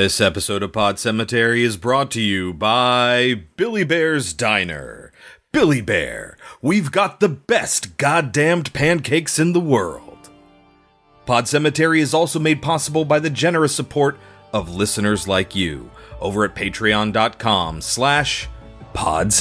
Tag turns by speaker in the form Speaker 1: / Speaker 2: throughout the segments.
Speaker 1: This episode of Pod Cemetery is brought to you by Billy Bear's Diner. Billy Bear, we've got the best goddamned pancakes in the world. Pod Cemetery is also made possible by the generous support of listeners like you over at patreon.com slash pod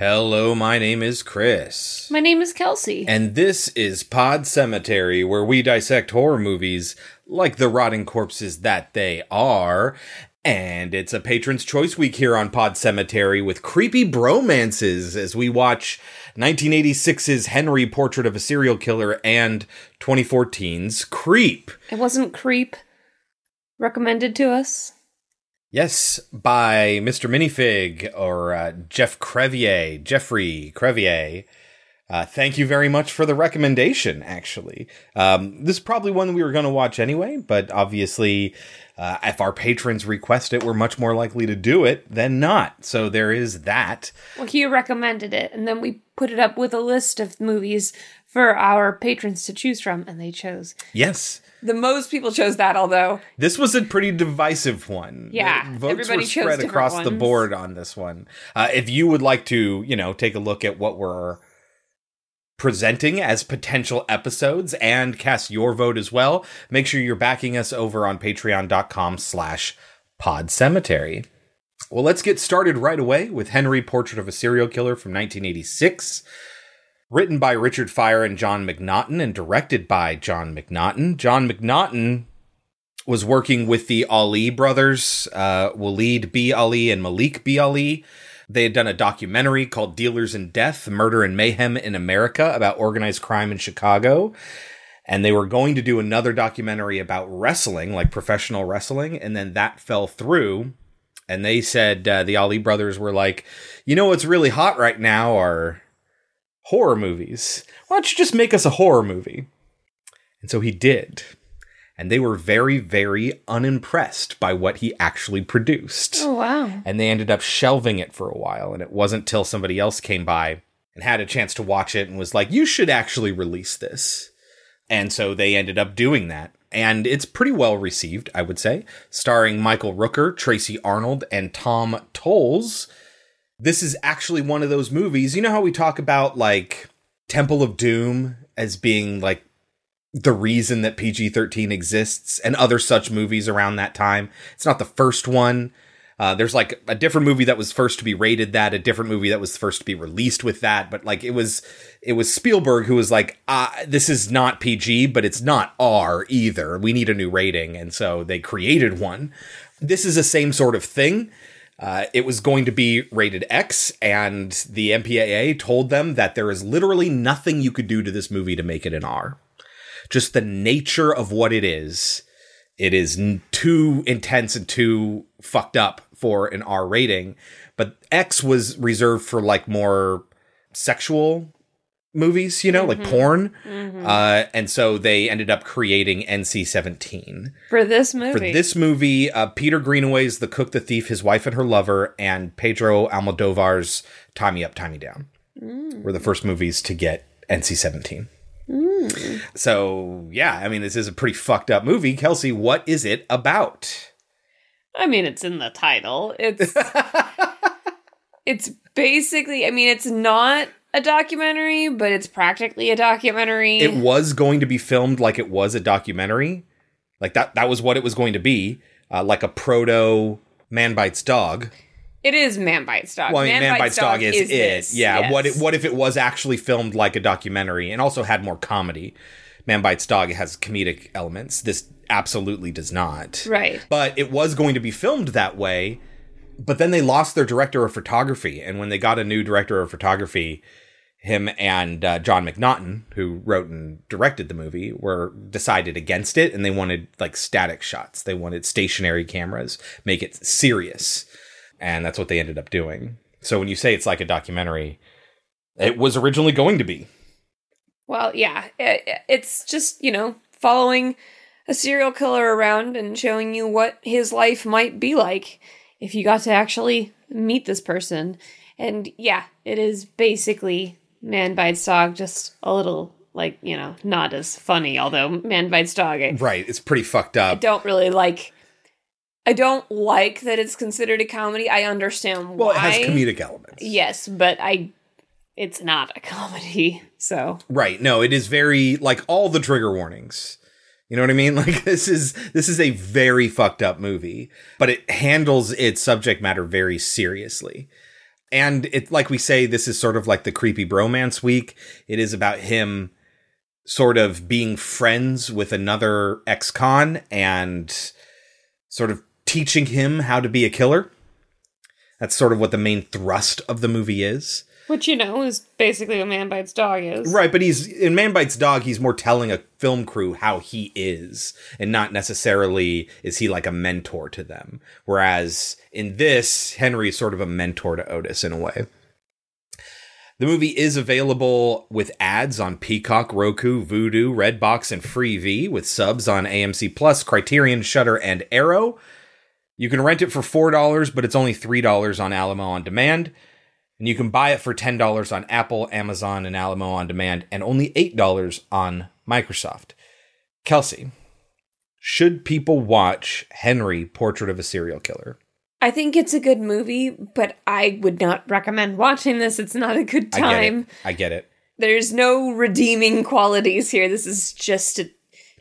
Speaker 1: Hello, my name is Chris.
Speaker 2: My name is Kelsey.
Speaker 1: And this is Pod Cemetery, where we dissect horror movies like the rotting corpses that they are. And it's a patron's choice week here on Pod Cemetery with creepy bromances as we watch 1986's Henry Portrait of a Serial Killer and 2014's Creep.
Speaker 2: It wasn't Creep recommended to us.
Speaker 1: Yes, by Mr. Minifig or uh, Jeff Crevier, Jeffrey Crevier. Uh, thank you very much for the recommendation, actually. Um, this is probably one we were going to watch anyway, but obviously, uh, if our patrons request it, we're much more likely to do it than not. So there is that.
Speaker 2: Well, he recommended it, and then we put it up with a list of movies for our patrons to choose from, and they chose.
Speaker 1: Yes.
Speaker 2: The most people chose that, although
Speaker 1: This was a pretty divisive one.
Speaker 2: Yeah,
Speaker 1: The votes
Speaker 2: everybody
Speaker 1: were
Speaker 2: chose
Speaker 1: spread across the board on this one. Uh, if you would like to, you know, take a look at what we're presenting as potential episodes and cast your vote as well, make sure you're backing us over on patreon.com slash pod cemetery. Well, let's get started right away with Henry Portrait of a Serial Killer from 1986. Written by Richard Fire and John McNaughton and directed by John McNaughton. John McNaughton was working with the Ali brothers, uh, Waleed B. Ali and Malik B. Ali. They had done a documentary called Dealers in Death Murder and Mayhem in America about organized crime in Chicago. And they were going to do another documentary about wrestling, like professional wrestling. And then that fell through. And they said, uh, the Ali brothers were like, you know what's really hot right now are horror movies. Why don't you just make us a horror movie? And so he did. And they were very, very unimpressed by what he actually produced.
Speaker 2: oh wow,
Speaker 1: And they ended up shelving it for a while. And it wasn't till somebody else came by and had a chance to watch it and was like, you should actually release this. And so they ended up doing that. And it's pretty well received, I would say, starring Michael Rooker, Tracy Arnold, and Tom Towles. This is actually one of those movies. You know how we talk about like Temple of Doom as being like the reason that PG 13 exists and other such movies around that time? It's not the first one. Uh, there's like a different movie that was first to be rated that, a different movie that was first to be released with that, but like it was, it was Spielberg who was like, uh, "This is not PG, but it's not R either. We need a new rating," and so they created one. This is the same sort of thing. Uh, it was going to be rated X, and the MPAA told them that there is literally nothing you could do to this movie to make it an R. Just the nature of what it is, it is too intense and too fucked up for an R rating. But X was reserved for like more sexual movies, you know, like porn. Uh, and so they ended up creating NC 17
Speaker 2: for this movie.
Speaker 1: for this movie, uh, Peter Greenaway's The Cook, the Thief, His Wife and Her Lover, and Pedro Almodovar's Tie Me Up, Tie Me Down were the first movies to get NC 17. So, yeah, I mean, this is a pretty fucked up movie. Kelsey, what is it about?
Speaker 2: I mean, it's in the title. It's it's basically. I mean, it's not a documentary, but it's practically a documentary.
Speaker 1: It was going to be filmed like it was a documentary. Like that, that was what it was going to be. Uh, like a proto Man Bites Dog.
Speaker 2: It is Man Bites Dog.
Speaker 1: Well, I mean, Man, Bites Dog, is, it.
Speaker 2: this,
Speaker 1: Yeah. What
Speaker 2: yes.
Speaker 1: if, what if it was actually filmed like a documentary and also had more comedy? Man Bites Dog has comedic elements. This absolutely does not.
Speaker 2: Right.
Speaker 1: But it was going to be filmed that way. But then they lost their director of photography, and when they got a new director of photography, him and uh, John McNaughton, who wrote and directed the movie, were decided against it, and they wanted like static shots. They wanted stationary cameras, make it serious, and that's what they ended up doing. So when you say it's like a documentary, it was originally going to be.
Speaker 2: Well, yeah, it, it's just, you know, following a serial killer around and showing you what his life might be like if you got to actually meet this person. And yeah, it is basically Man Bites Dog, just a little, like, you know, not as funny, although Man Bites Dog, I,
Speaker 1: Right. It's pretty fucked up.
Speaker 2: I don't really like. I don't like that it's considered a comedy. I understand why.
Speaker 1: Well, it has comedic elements.
Speaker 2: Yes, but I. It's not a comedy, so.
Speaker 1: Right. No, it is very like all the trigger warnings. You know what I mean? Like this is this is a very fucked up movie, but it handles its subject matter very seriously. And it like we say this is sort of like the creepy bromance week. It is about him sort of being friends with another ex-con and sort of teaching him how to be a killer. That's sort of what the main thrust of the movie is.
Speaker 2: Which, you know, is basically what Man Bites Dog is.
Speaker 1: Right, but he's in Man Bites Dog, he's more telling a film crew how he is, and not necessarily is he like a mentor to them. Whereas in this, Henry is sort of a mentor to Otis in a way. The movie is available with ads on Peacock, Roku, Vudu, Redbox, and Freevee, with subs on AMC Plus, Criterion, Shudder, and Arrow. You can rent it for $4, but it's only $3 on Alamo on demand. And you can buy it for $10 on Apple, Amazon, and Alamo on demand, and only $8 on Microsoft. Kelsey, should people watch Henry, Portrait of a Serial Killer?
Speaker 2: I think it's a good movie, but I would not recommend watching this. It's not a good
Speaker 1: I get
Speaker 2: time.
Speaker 1: it. I get it.
Speaker 2: There's no redeeming qualities here. This is just a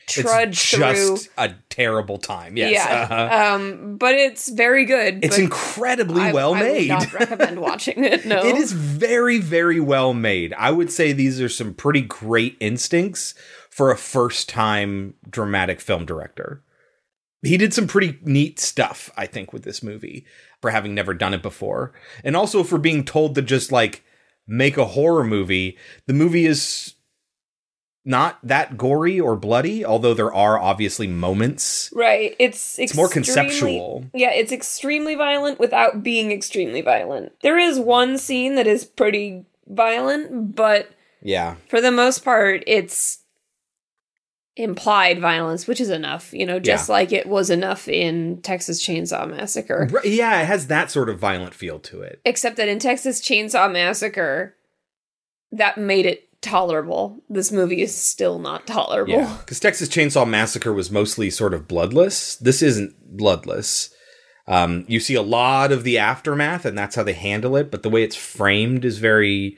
Speaker 2: trudge
Speaker 1: it's
Speaker 2: through.
Speaker 1: a terrible time. Yes.
Speaker 2: yeah,
Speaker 1: uh-huh.
Speaker 2: um, but it's very good.
Speaker 1: It's incredibly
Speaker 2: I-
Speaker 1: well
Speaker 2: I would
Speaker 1: made.
Speaker 2: not recommend watching it. No,
Speaker 1: It is very, very well made. I would say these are some pretty great instincts for a first time dramatic film director. He did some pretty neat stuff, I think, with this movie for having never done it before. And also for being told to just like make a horror movie. The movie is not that gory or bloody, although there are obviously moments.
Speaker 2: right. It's
Speaker 1: It's more conceptual.
Speaker 2: Yeah, it's extremely violent without being extremely violent. There is one scene that is pretty violent, but
Speaker 1: Yeah.
Speaker 2: for the most part, it's implied violence, which is enough, you know, just like it was enough in Texas Chainsaw Massacre.
Speaker 1: Right, Yeah, it has that sort of violent feel to it.
Speaker 2: Except that in Texas Chainsaw Massacre, that made it tolerable. This movie is still not tolerable.
Speaker 1: Yeah, because Texas Chainsaw Massacre was mostly sort of bloodless. This isn't bloodless. Um, you see a lot of the aftermath, and that's how they handle it. But the way it's framed is very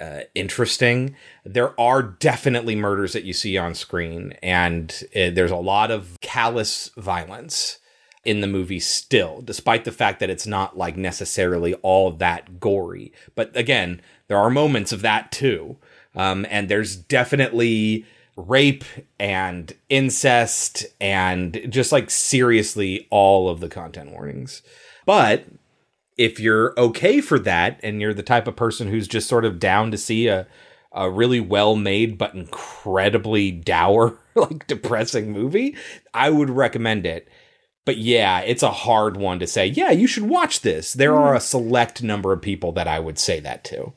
Speaker 1: uh, interesting. There are definitely murders that you see on screen, and uh, there's a lot of callous violence in the movie still, despite the fact that it's not like necessarily all that gory. But again, there are moments of that too. Um, and there's definitely rape and incest and just like seriously all of the content warnings. But if you're okay for that and you're the type of person who's just sort of down to see a a really well made but incredibly dour like depressing movie, I would recommend it. But yeah, it's a hard one to say, yeah, you should watch this. There are a select number of people that I would say that to.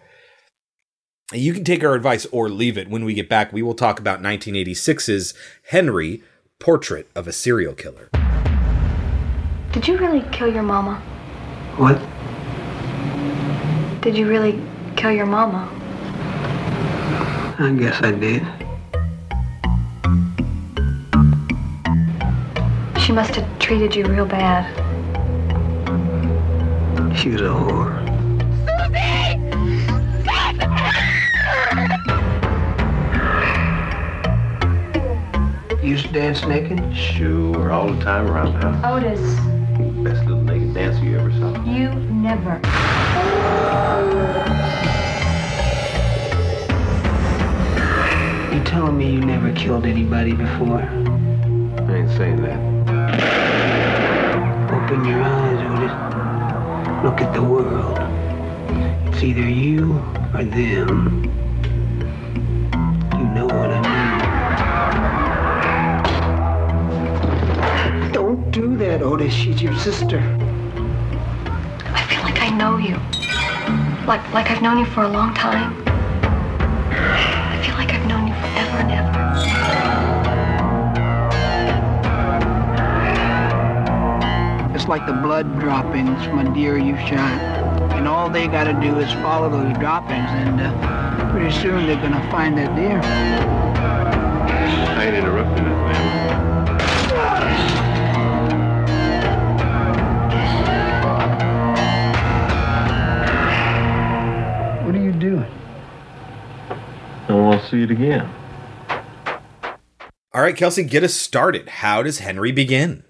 Speaker 1: You can take our advice or leave it. When we get back, we will talk about 1986's Henry, Portrait of a Serial Killer.
Speaker 3: Did you really kill your mama?
Speaker 4: What?
Speaker 3: Did you really kill your mama?
Speaker 4: I guess I did.
Speaker 3: She must have treated you real bad.
Speaker 4: She was a whore. Used to dance naked?
Speaker 5: Sure, all the time around the house.
Speaker 3: Otis,
Speaker 5: Best little naked dancer you ever saw.
Speaker 3: you never.
Speaker 4: You telling me you never killed anybody before?
Speaker 5: I ain't saying that.
Speaker 4: Open your eyes, Otis. Look at the world. It's either you or them. Don't do that, Otis. She's your sister.
Speaker 3: I feel like I know you. Like, like I've known you for a long time. I feel like I've known you forever and ever.
Speaker 6: It's like the blood droppings from a deer you shot. And all they gotta do is follow those droppings, and uh, pretty soon they're gonna find that deer.
Speaker 5: I ain't interrupting see it again.
Speaker 1: All right, Kelsey, get us started. How does Henry begin?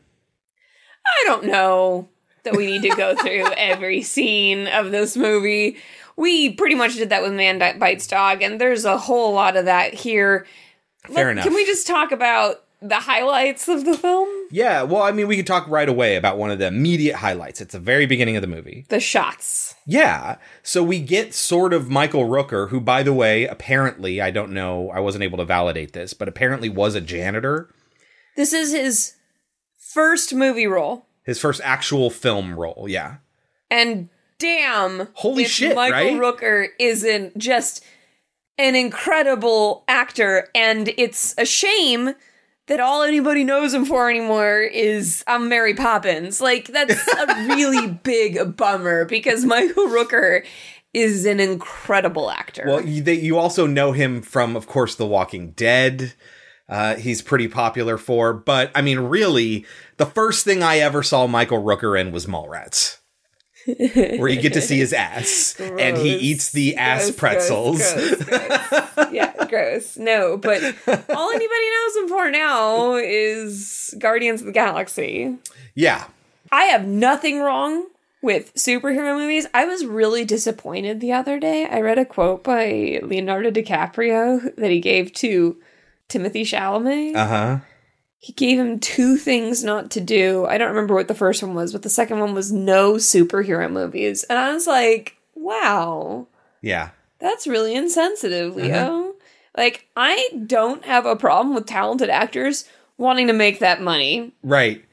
Speaker 2: I don't know that we need to go through every scene of this movie. We pretty much did that with Man Bites Dog, and there's a whole lot of that here.
Speaker 1: Fair
Speaker 2: Let-
Speaker 1: enough.
Speaker 2: Can we just talk about the highlights of the film?
Speaker 1: Yeah, well, I mean, we could talk right away about one of the immediate highlights. It's the very beginning of the movie.
Speaker 2: The shots.
Speaker 1: Yeah. So we get sort of Michael Rooker, who, by the way, apparently, I don't know, I wasn't able to validate this, but apparently was a janitor.
Speaker 2: This is his first movie role,
Speaker 1: His first actual film role. Yeah.
Speaker 2: and damn,
Speaker 1: Holy shit,
Speaker 2: Michael
Speaker 1: right?
Speaker 2: Rooker isn't just an incredible actor, and it's a shame that all anybody knows him for anymore is I'm Mary Poppins. Like that's a really big bummer because Michael Rooker is an incredible actor.
Speaker 1: Well, you, they, you also know him from, of course, The Walking Dead. Uh, he's pretty popular for, but I mean, really, the first thing I ever saw Michael Rooker in was Mallrats, where you get to see his ass and he eats the ass
Speaker 2: Gross,
Speaker 1: pretzels.
Speaker 2: gross, gross, gross. Yeah, gross. No, but all anybody knows him for now is Guardians of the Galaxy.
Speaker 1: yeah,
Speaker 2: I have nothing wrong with superhero movies. I was really disappointed the other day. I read a quote by Leonardo DiCaprio that he gave to Timothy Chalamet.
Speaker 1: uh huh.
Speaker 2: he gave him two things not to do. I don't remember what the first one was, but the second one was no superhero movies. And I was like, wow,
Speaker 1: Yeah.
Speaker 2: That's really insensitive, Leo. Like, I don't have a problem with talented actors wanting to make that money.
Speaker 1: Right.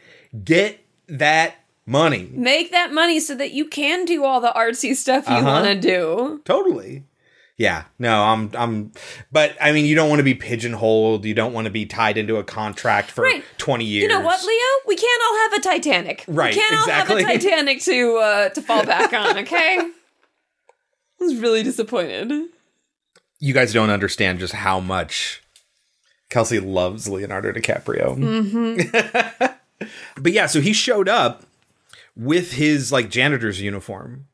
Speaker 1: Get that money.
Speaker 2: Make that money so that you can do all the artsy stuff you
Speaker 1: Uh-huh.
Speaker 2: want to do.
Speaker 1: Totally. Yeah. No, I'm I'm but I mean you don't want to be pigeonholed, you don't want to be tied into a contract for
Speaker 2: Right.
Speaker 1: 20 years.
Speaker 2: You know what, Leo? We can't all have a Titanic.
Speaker 1: Right,
Speaker 2: We can't
Speaker 1: exactly.
Speaker 2: all have a Titanic to uh, to fall back on. Okay. Was really disappointed.
Speaker 1: You guys don't understand just how much Kelsey loves Leonardo DiCaprio.
Speaker 2: Mm-hmm.
Speaker 1: but yeah, so he showed up with his like janitor's uniform.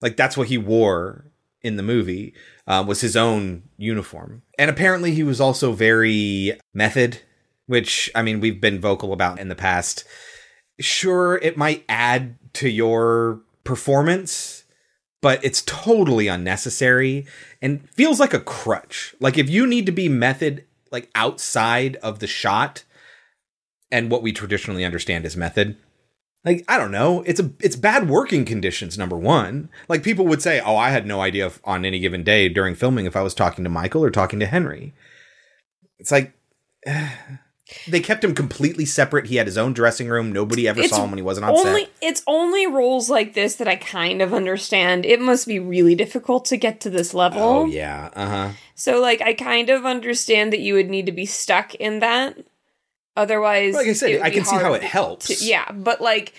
Speaker 1: Like that's what he wore in the movie uh, was his own uniform. And apparently he was also very method, which I mean we've been vocal about in the past. Sure, it might add to your performance, but it's totally unnecessary and feels like a crutch. Like if you need to be method like outside of the shot and what we traditionally understand as method, like I don't know, it's a it's bad working conditions number 1. Like people would say, "Oh, I had no idea if, on any given day during filming if I was talking to Michael or talking to Henry." It's like they kept him completely separate. He had his own dressing room. Nobody ever
Speaker 2: It's
Speaker 1: saw him when he wasn't on
Speaker 2: only
Speaker 1: set.
Speaker 2: it's only roles like this that I kind of understand. It must be really difficult to get to this level.
Speaker 1: Oh yeah. Uh-huh.
Speaker 2: So like I kind of understand that you would need to be stuck in that. Otherwise,
Speaker 1: Like I said, I can see how it helps.
Speaker 2: to- yeah, but like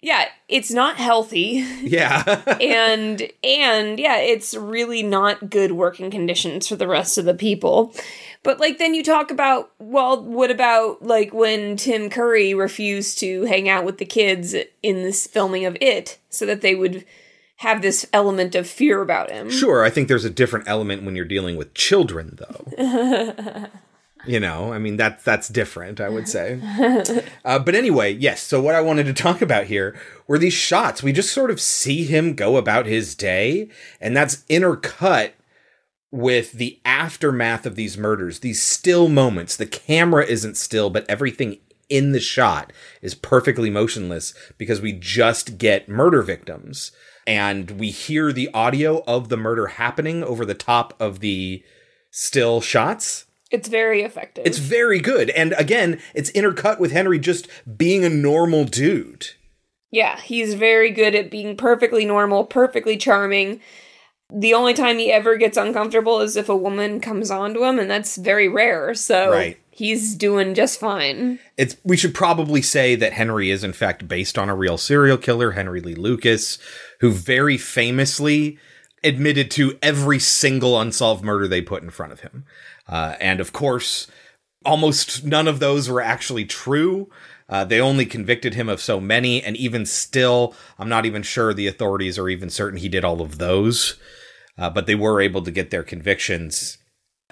Speaker 2: yeah, it's not healthy.
Speaker 1: Yeah.
Speaker 2: and and yeah, it's really not good working conditions for the rest of the people. But like then you talk about well, what about like when Tim Curry refused to hang out with the kids in this filming of it so that they would have this element of fear about him.
Speaker 1: Sure, I think there's a different element when you're dealing with children, though. you know, I mean that's that's different, I would say. Uh, but anyway, yes. So what I wanted to talk about here were these shots. We just sort of see him go about his day, and that's intercut with the aftermath of these murders. These still moments. The camera isn't still, but everything in the shot is perfectly motionless because we just get murder victims and we hear the audio of the murder happening over the top of the still shots.
Speaker 2: It's very effective.
Speaker 1: It's very good. And again, it's intercut with Henry just being a normal dude.
Speaker 2: yeah, he's very good at being perfectly normal, perfectly charming. The only time he ever gets uncomfortable is if a woman comes on to him, and that's very rare. So
Speaker 1: Right.
Speaker 2: he's doing just fine.
Speaker 1: It's we should probably say that Henry is in fact based on a real serial killer, Henry Lee Lucas, who very famously admitted to every single unsolved murder they put in front of him. Uh, and of course, almost none of those were actually true. Uh, they only convicted him of so many, and even still, I'm not even sure the authorities are even certain he did all of those. Uh, but they were able to get their convictions.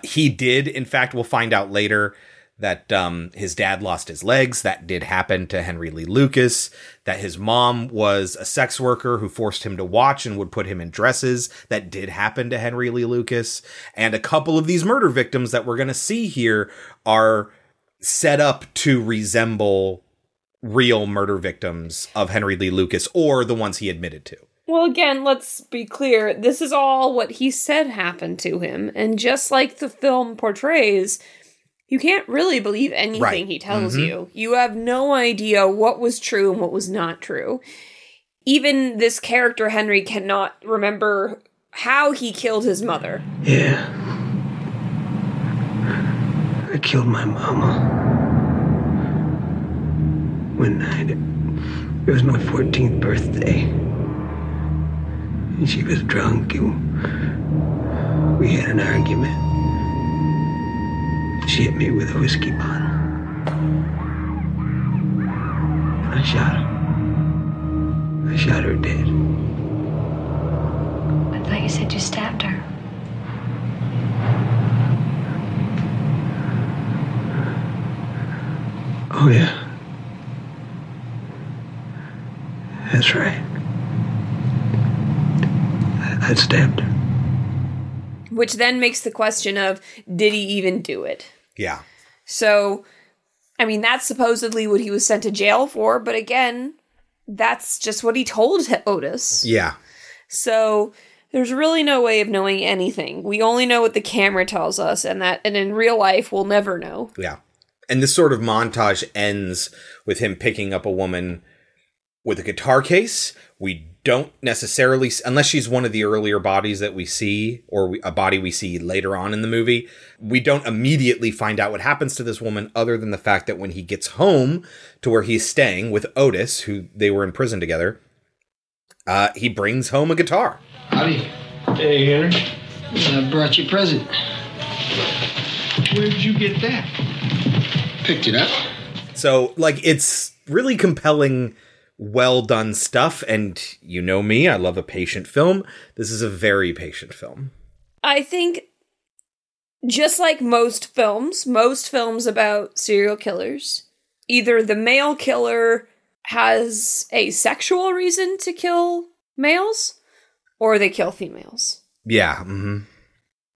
Speaker 1: He did, in fact, we'll find out later that um, his dad lost his legs. That did happen to Henry Lee Lucas. That his mom was a sex worker who forced him to watch and would put him in dresses. That did happen to Henry Lee Lucas. And a couple of these murder victims that we're going to see here are set up to resemble real murder victims of Henry Lee Lucas or the ones he admitted to.
Speaker 2: Well, again, let's be clear. This is all what he said happened to him. And just like the film portrays, you can't really believe anything
Speaker 1: Right.
Speaker 2: he tells
Speaker 1: Mhm.
Speaker 2: you. You have no idea what was true and what was not true. Even this character, Henry, cannot remember how he killed his mother.
Speaker 4: Yeah. I killed my mama. One night. It was my 14th birthday. And she was drunk and we had an argument. She hit me with a whiskey bottle. And I shot her. I shot her dead.
Speaker 3: I thought you said you stabbed her.
Speaker 4: Oh, yeah. That's right. I, I stabbed her.
Speaker 2: Which then makes the question of did he even do it?
Speaker 1: Yeah.
Speaker 2: So, I mean, that's supposedly what he was sent to jail for, but again, that's just what he told Otis.
Speaker 1: Yeah.
Speaker 2: So, there's really no way of knowing anything. We only know what the camera tells us, and that, and in real life, we'll never know.
Speaker 1: Yeah. And this sort of montage ends with him picking up a woman with a guitar case. We don't necessarily, unless she's one of the earlier bodies that we see, or we, a body we see later on in the movie, we don't immediately find out what happens to this woman, other than the fact that when he gets home to where he's staying with Otis, who they were in prison together, uh, he brings home a guitar.
Speaker 4: Howdy. Hey, Henry. I brought you a present.
Speaker 5: Where did you get that?
Speaker 4: Picked it up.
Speaker 1: So, like, it's really compelling, well done stuff. And you know me, I love a patient film. This is a very patient film.
Speaker 2: I think, just like most films, most films about serial killers, either the male killer has a sexual reason to kill males, or they kill females.
Speaker 1: Yeah. hmm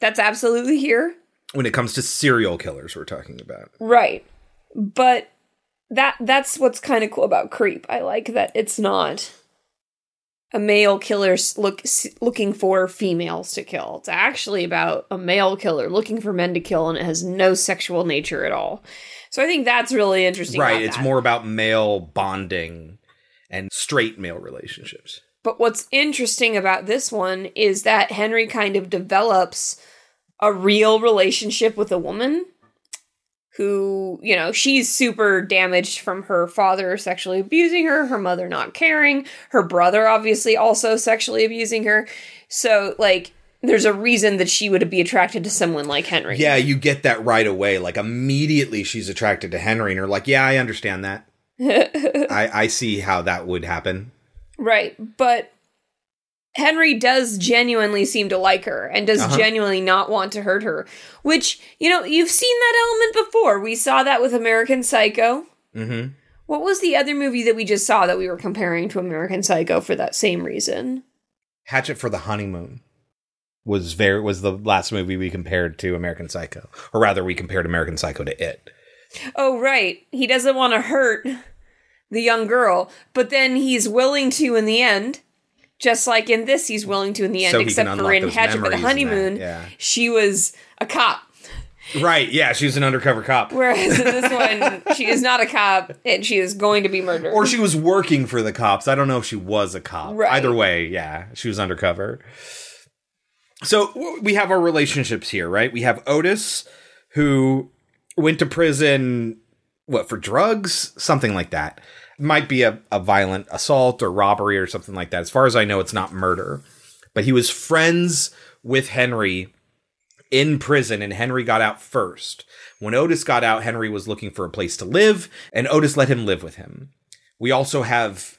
Speaker 2: That's absolutely here.
Speaker 1: When it comes to serial killers, we're talking about.
Speaker 2: Right. But that that's what's kind of cool about Creep. I like that it's not a male killer look looking for females to kill. It's actually about a male killer looking for men to kill and it has no sexual nature at all. So I think that's really interesting.
Speaker 1: right. It's
Speaker 2: that.
Speaker 1: more about male bonding and straight male relationships.
Speaker 2: But what's interesting about this one is that Henry kind of develops a real relationship with a woman who, you know, she's super damaged from her father sexually abusing her, her mother not caring, her brother obviously also sexually abusing her. So, like, there's a reason that she would be attracted to someone like Henry.
Speaker 1: Yeah, you get that right away. Like, immediately she's attracted to Henry, and you're like, yeah, I understand that. I, I see how that would happen.
Speaker 2: Right. But Henry does genuinely seem to like her and does
Speaker 1: Uh-huh.
Speaker 2: genuinely not want to hurt her. Which, you know, you've seen that element before. We saw that with American Psycho.
Speaker 1: hmm
Speaker 2: What was the other movie that we just saw that we were comparing to American Psycho for that same reason?
Speaker 1: Hatchet for the Honeymoon was very was the last movie we compared to American Psycho, or rather, we compared American Psycho to it.
Speaker 2: Oh, right. He doesn't want to hurt the young girl, but then he's willing to in the end. Just like in this, he's willing to in the end,
Speaker 1: So
Speaker 2: except for in Hatchet for the
Speaker 1: memories and that,
Speaker 2: Honeymoon,
Speaker 1: yeah.
Speaker 2: she was a cop.
Speaker 1: Right? Yeah, she was an undercover cop,
Speaker 2: Whereas in this one, she is not a cop and she is going to be murdered.
Speaker 1: or she was working for the cops. I don't know if she was a cop.
Speaker 2: Right.
Speaker 1: Either way, yeah, she was undercover. so we have our relationships here, right? We have Otis, who went to prison, what, for drugs? Something like that. Might be a, a violent assault or robbery or something like that. As far as I know, it's not murder. But he was friends with Henry in prison, and Henry got out first. When Otis got out, Henry was looking for a place to live, and Otis let him live with him. We also have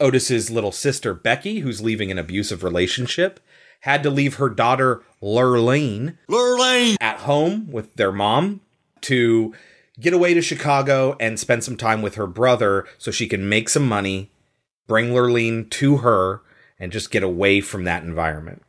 Speaker 1: Otis's little sister Becky, who's leaving an abusive relationship, had to leave her daughter Lurleen
Speaker 7: Lurlane.
Speaker 1: at home with their mom to get away to Chicago and spend some time with her brother so she can make some money, bring Lurleen to her, and just get away from that environment.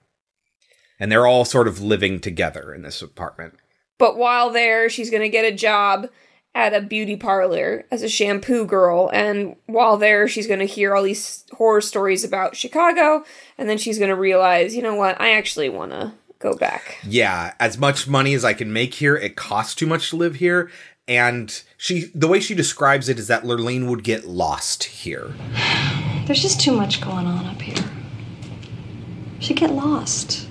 Speaker 1: And they're all sort of living together in this apartment.
Speaker 2: But while there, she's going to get a job at a beauty parlor as a shampoo girl. And while there, she's going to hear all these horror stories about Chicago. And then she's going to realize, you know what? I actually want to go back.
Speaker 1: yeah, as much money as I can make here, it costs too much to live here. And she, the way she describes it is that Lurleen would get lost here.
Speaker 3: There's just too much going on up here. She'd get lost.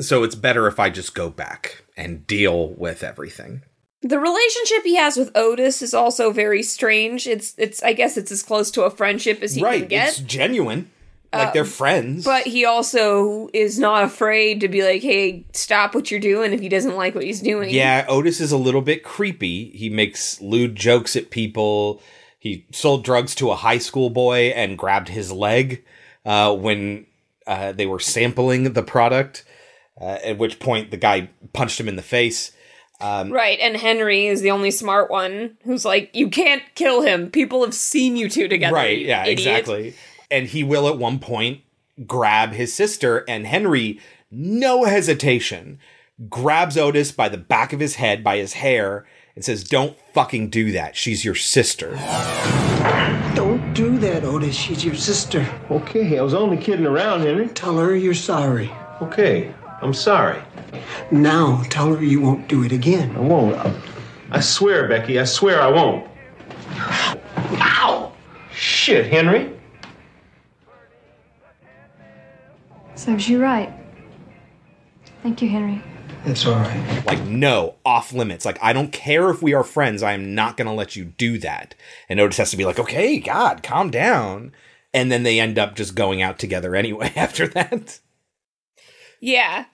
Speaker 1: So it's better if I just go back and deal with everything.
Speaker 2: The relationship he has with Otis is also very strange. It's it's I guess it's as close to a friendship as he
Speaker 1: right,
Speaker 2: can get.
Speaker 1: it's genuine. Like they're friends.
Speaker 2: But he also is not afraid to be like, "Hey, stop what you're doing if he doesn't like what he's doing."
Speaker 1: yeah, Otis is a little bit creepy. He makes lewd jokes at people. He sold drugs to a high school boy and grabbed his leg uh, when uh, they were sampling the product. Uh, at which point the guy punched him in the face.
Speaker 2: Right, and Henry is the only smart one who's like, "You can't kill him. People have seen you two together."
Speaker 1: right yeah
Speaker 2: idiot."
Speaker 1: exactly and he will at one point grab his sister and henry no hesitation grabs otis by the back of his head by his hair and says don't fucking do that she's your sister
Speaker 6: Don't do that, Otis. She's your sister.
Speaker 4: Okay, I was only kidding around, Henry.
Speaker 6: Tell her you're sorry.
Speaker 4: Okay, I'm sorry.
Speaker 6: Now tell her you won't do it again.
Speaker 4: I won't. I swear, Becky, I swear I won't. Ow! Shit, Henry.
Speaker 3: Serves you right. Thank you, Henry.
Speaker 6: It's all right.
Speaker 1: like no off limits like i don't care if we are friends i am not going to let you do that and otis has to be like okay god calm down and then they end up just going out together anyway after that
Speaker 2: Yeah.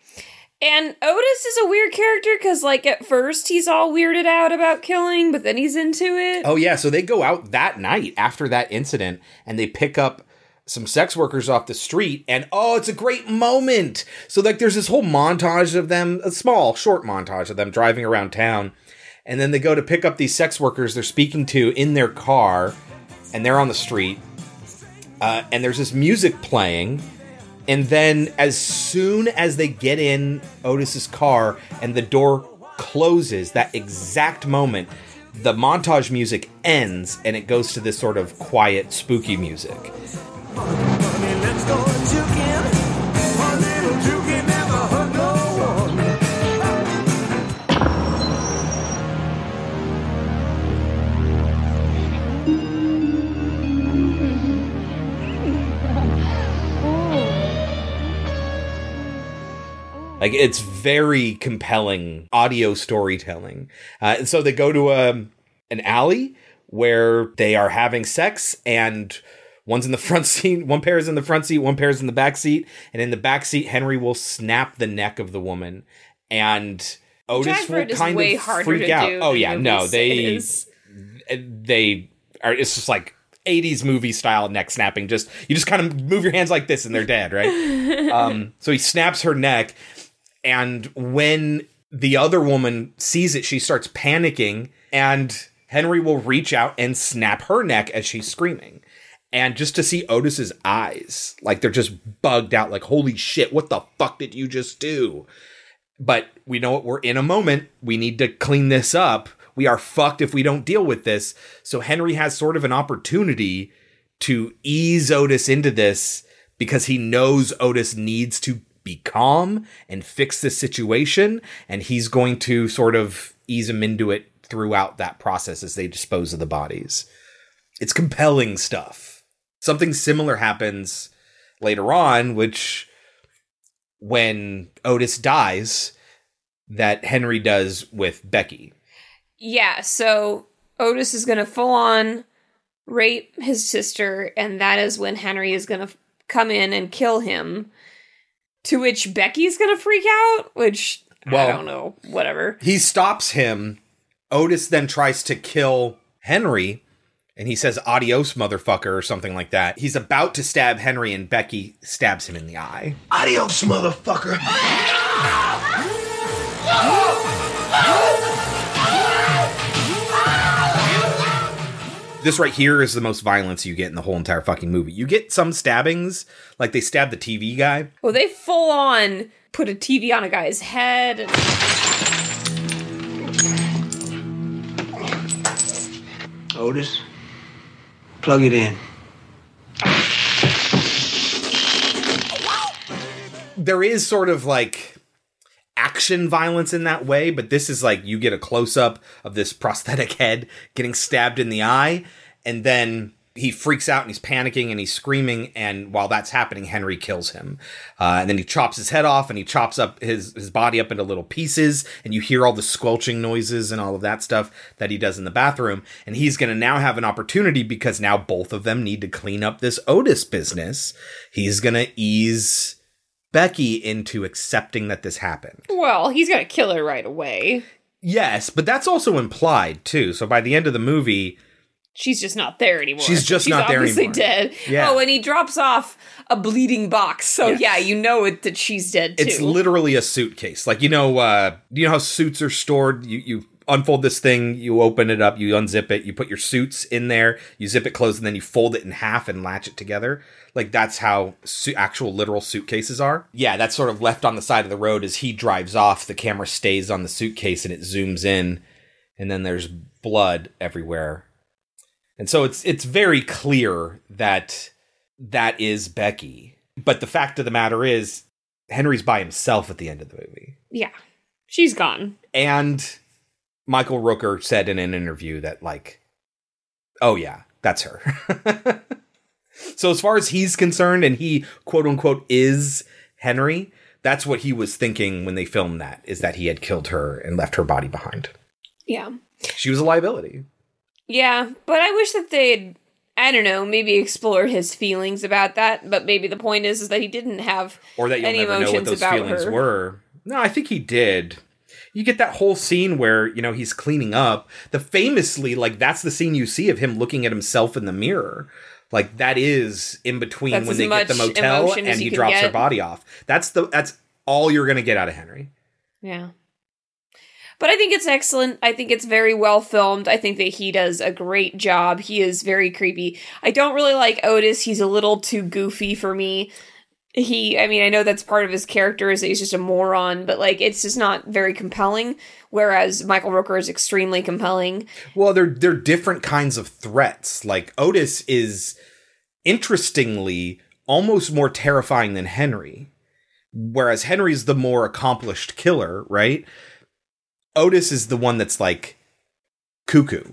Speaker 2: And Otis is a weird character because, like, at first he's all weirded out about killing, but then he's into it.
Speaker 1: Oh yeah, so they go out that night after that incident and they pick up some sex workers off the street and oh, it's a great moment. So like there's this whole montage of them, a small short montage of them driving around town. And then they go to pick up these sex workers they're speaking to in their car and they're on the street. Uh, and there's this music playing and then as soon as they get in Otis's car and the door closes, that exact moment, the montage music ends and it goes to this sort of quiet, spooky music. Like it's very compelling audio storytelling. Uh, and so they go to a, an alley where they are having sex and one's in the front seat, one pair is in the front seat, one pair is in the back seat, and in the back seat Henry will snap the neck of the woman. And Otis will kind of freak out. oh yeah, no, they they are it's just like 80s movie style neck snapping. Just you just kind of move your hands like this and they're dead right? Um so he snaps her neck. And when the other woman sees it she starts panicking. And henry will reach out and snap her neck as she's screaming and just to see otis's eyes like they're just bugged out like holy shit what the fuck did you just do but we know what we're in a moment. We need to clean this up. We are fucked if we don't deal with this. So Henry has sort of an opportunity to ease Otis into this because he knows Otis needs to be calm and fix this situation. And he's going to sort of ease him into it throughout that process as they dispose of the bodies. It's compelling stuff. Something similar happens later on, which when Otis dies that Henry does with Becky.
Speaker 2: Yeah, so Otis is going to full on rape his sister, and that is when Henry is going to f- come in and kill him. To which Becky's going to freak out, which
Speaker 1: well, I
Speaker 2: don't know, whatever.
Speaker 1: He stops him. Otis then tries to kill Henry and he says adios motherfucker or something like that. He's about to stab Henry and Becky stabs him in the eye.
Speaker 4: Adios, motherfucker.
Speaker 1: This right here is the most violence you get in the whole entire fucking movie. You get some stabbings, like they stab the TV guy.
Speaker 2: Well, they full on put a TV on a guy's head. And-
Speaker 4: Otis, plug it in.
Speaker 1: there is sort of like action violence in that way, but this is like you get a close up of this prosthetic head getting stabbed in the eye, and then he freaks out and he's panicking and he's screaming. And while that's happening, Henry kills him, uh, and then he chops his head off and he chops up his his body up into little pieces, and you hear all the squelching noises and all of that stuff that he does in the bathroom. And he's going to now have an opportunity because now both of them need to clean up this Otis business. He's going to ease Becky into accepting that this happened.
Speaker 2: well, he's going to kill her right away.
Speaker 1: Yes, but that's also implied too. So by the end of the movie,
Speaker 2: She's just not there anymore.
Speaker 1: She's just not there anymore.
Speaker 2: obviously dead.
Speaker 1: Yeah.
Speaker 2: Oh, and he drops off a bleeding box. So
Speaker 1: Yes.
Speaker 2: yeah, you know it, that she's dead too.
Speaker 1: it's literally a suitcase. Like you know, uh, you know how suits are stored. You you unfold this thing, you open it up, you unzip it, you put your suits in there, you zip it closed, and then you fold it in half and latch it together. Like that's how su- actual literal suitcases are. Yeah, that's sort of left on the side of the road as he drives off. The camera stays on the suitcase and it zooms in, and then there's blood everywhere. And so it's it's very clear that that is Becky. But the fact of the matter is, Henry's by himself at the end of the movie.
Speaker 2: yeah, she's gone.
Speaker 1: And Michael Rooker said in an interview that, like, oh yeah, that's her. so as far as he's concerned, and he quote unquote is Henry, that's what he was thinking when they filmed that, is that he had killed her and left her body behind.
Speaker 2: Yeah,
Speaker 1: She was a liability.
Speaker 2: Yeah, but I wish that they'd. I don't know, maybe explore his feelings about that. But maybe the point is, is that he didn't have
Speaker 1: or that you'll
Speaker 2: any
Speaker 1: never know what
Speaker 2: emotions
Speaker 1: those feelings
Speaker 2: her.
Speaker 1: were. No, I think he did. You get that whole scene where you know he's cleaning up. The famously, like that's the scene you see of him looking at himself in the mirror. Like that is in between
Speaker 2: That's
Speaker 1: when they get the motel and he drops her body off. That's the that's all you're gonna get out of Henry.
Speaker 2: Yeah. But I think it's excellent. I think it's very well filmed. I think that he does a great job. He is very creepy. I don't really like Otis. He's a little too goofy for me. He, I mean, I know that's part of his character is that he's just a moron, but like it's just not very compelling. Whereas Michael Rooker is extremely compelling.
Speaker 1: Well, they're they're different kinds of threats. Like Otis is interestingly almost more terrifying than Henry. Whereas Henry's the more accomplished killer, right? Otis is the one that's like cuckoo.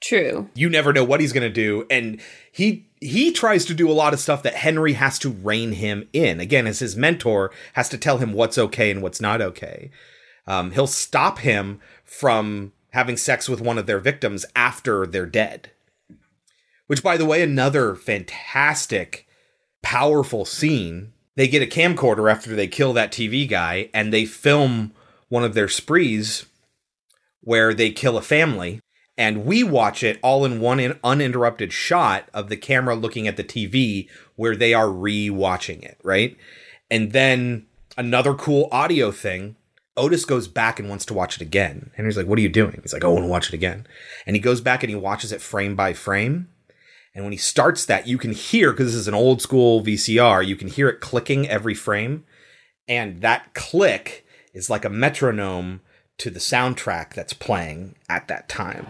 Speaker 2: True.
Speaker 1: You never know what he's going to do and he he tries to do a lot of stuff that Henry has to rein him in. Again, as his mentor has to tell him what's okay and what's not okay. Um, he'll stop him from having sex with one of their victims after they're dead. Which, by the way, another fantastic, powerful scene. They get a camcorder after they kill that TV guy and they film one of their sprees where they kill a family. And we watch it all in one in- uninterrupted shot of the camera looking at the TV where they are re-watching it, right? And then another cool audio thing Otis goes back and wants to watch it again. Henry's like, What are you doing? He's like, Oh, I want to watch it again. And he goes back and he watches it frame by frame. And when he starts that, you can hear, because this is an old school VCR, you can hear it clicking every frame. And that click is like a metronome to the soundtrack that's playing at that time.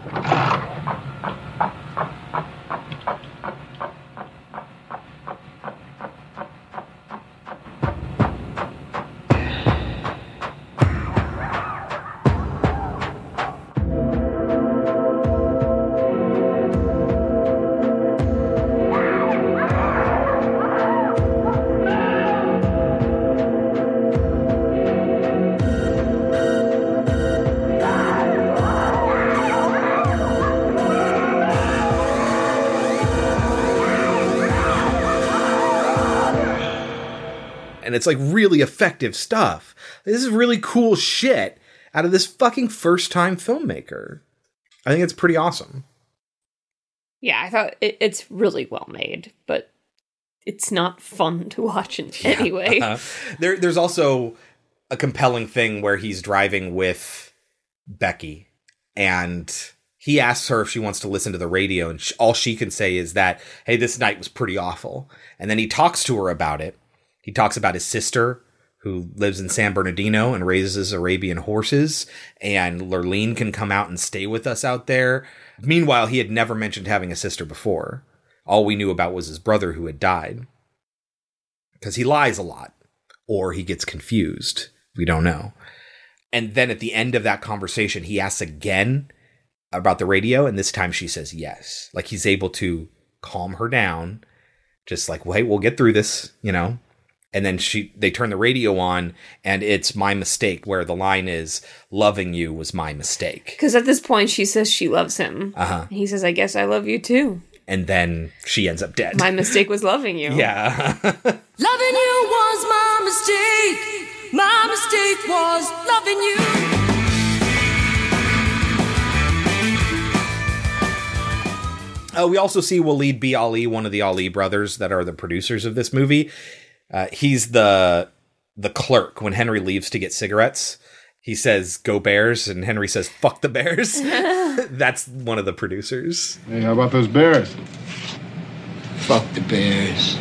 Speaker 1: And it's like really effective stuff. This is really cool shit out of this fucking first time filmmaker. I think it's pretty awesome.
Speaker 2: Yeah, I thought it, it's really well made, but it's not fun to watch in any way.
Speaker 1: Uh, there, there's also a compelling thing where he's driving with Becky, and he asks her if she wants to listen to the radio, and sh- all she can say is that, "Hey, this night was pretty awful." And then he talks to her about it. He talks about his sister who lives in San Bernardino and raises Arabian horses, and Lurleen can come out and stay with us out there. Meanwhile, he had never mentioned having a sister before. All we knew about was his brother who had died. Because he lies a lot, or he gets confused. We don't know. And then at the end of that conversation, he asks again about the radio, and this time she says yes. Like he's able to calm her down, just like, wait, we'll get through this, you know? And then she they turn the radio on and it's my mistake where the line is loving you was my mistake.
Speaker 2: Because at this point, she says she loves him.
Speaker 1: Uh-huh.
Speaker 2: He says, I guess I love you too.
Speaker 1: And then she ends up dead.
Speaker 2: My mistake was loving you.
Speaker 1: yeah.
Speaker 7: Loving you was my mistake. My mistake was loving you.
Speaker 1: Uh, we also see Waleed B. Ali, one of the Ali brothers that are the producers of this movie. Uh, he's the the clerk when Henry leaves to get cigarettes. He says, "Go Bears," and Henry says, "Fuck the Bears." That's one of the producers.
Speaker 8: Hey, how about those bears?
Speaker 4: Fuck the Bears.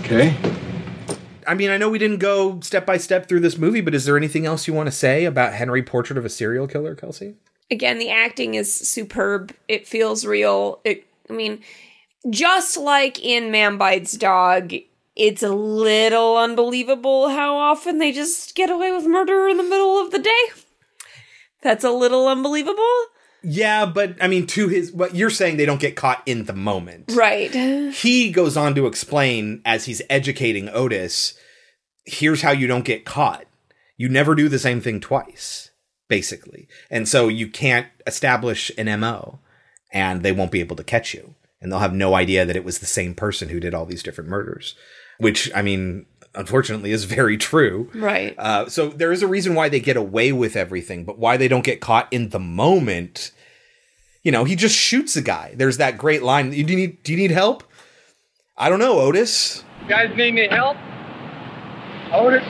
Speaker 8: Okay.
Speaker 1: I mean, I know we didn't go step by step through this movie, but is there anything else you want to say about Henry Portrait of a Serial Killer, Kelsey?
Speaker 2: Again, the acting is superb. It feels real. It, I mean, just like in Man Bites Dog, it's a little unbelievable how often they just get away with murder in the middle of the day. That's a little unbelievable.
Speaker 1: Yeah, but I mean, to his, what you're saying, they don't get caught in the moment.
Speaker 2: Right.
Speaker 1: He goes on to explain as he's educating Otis, here's how you don't get caught. You never do the same thing twice, basically. And so you can't establish an MO and they won't be able to catch you. And they'll have no idea that it was the same person who did all these different murders, which, I mean, unfortunately is very true.
Speaker 2: Right.
Speaker 1: Uh, so there is a reason why they get away with everything, but why they don't get caught in the moment. You know, he just shoots a guy. There's that great line. Do you need? Do you need help? I don't know, Otis.
Speaker 9: You guys need any help? Otis,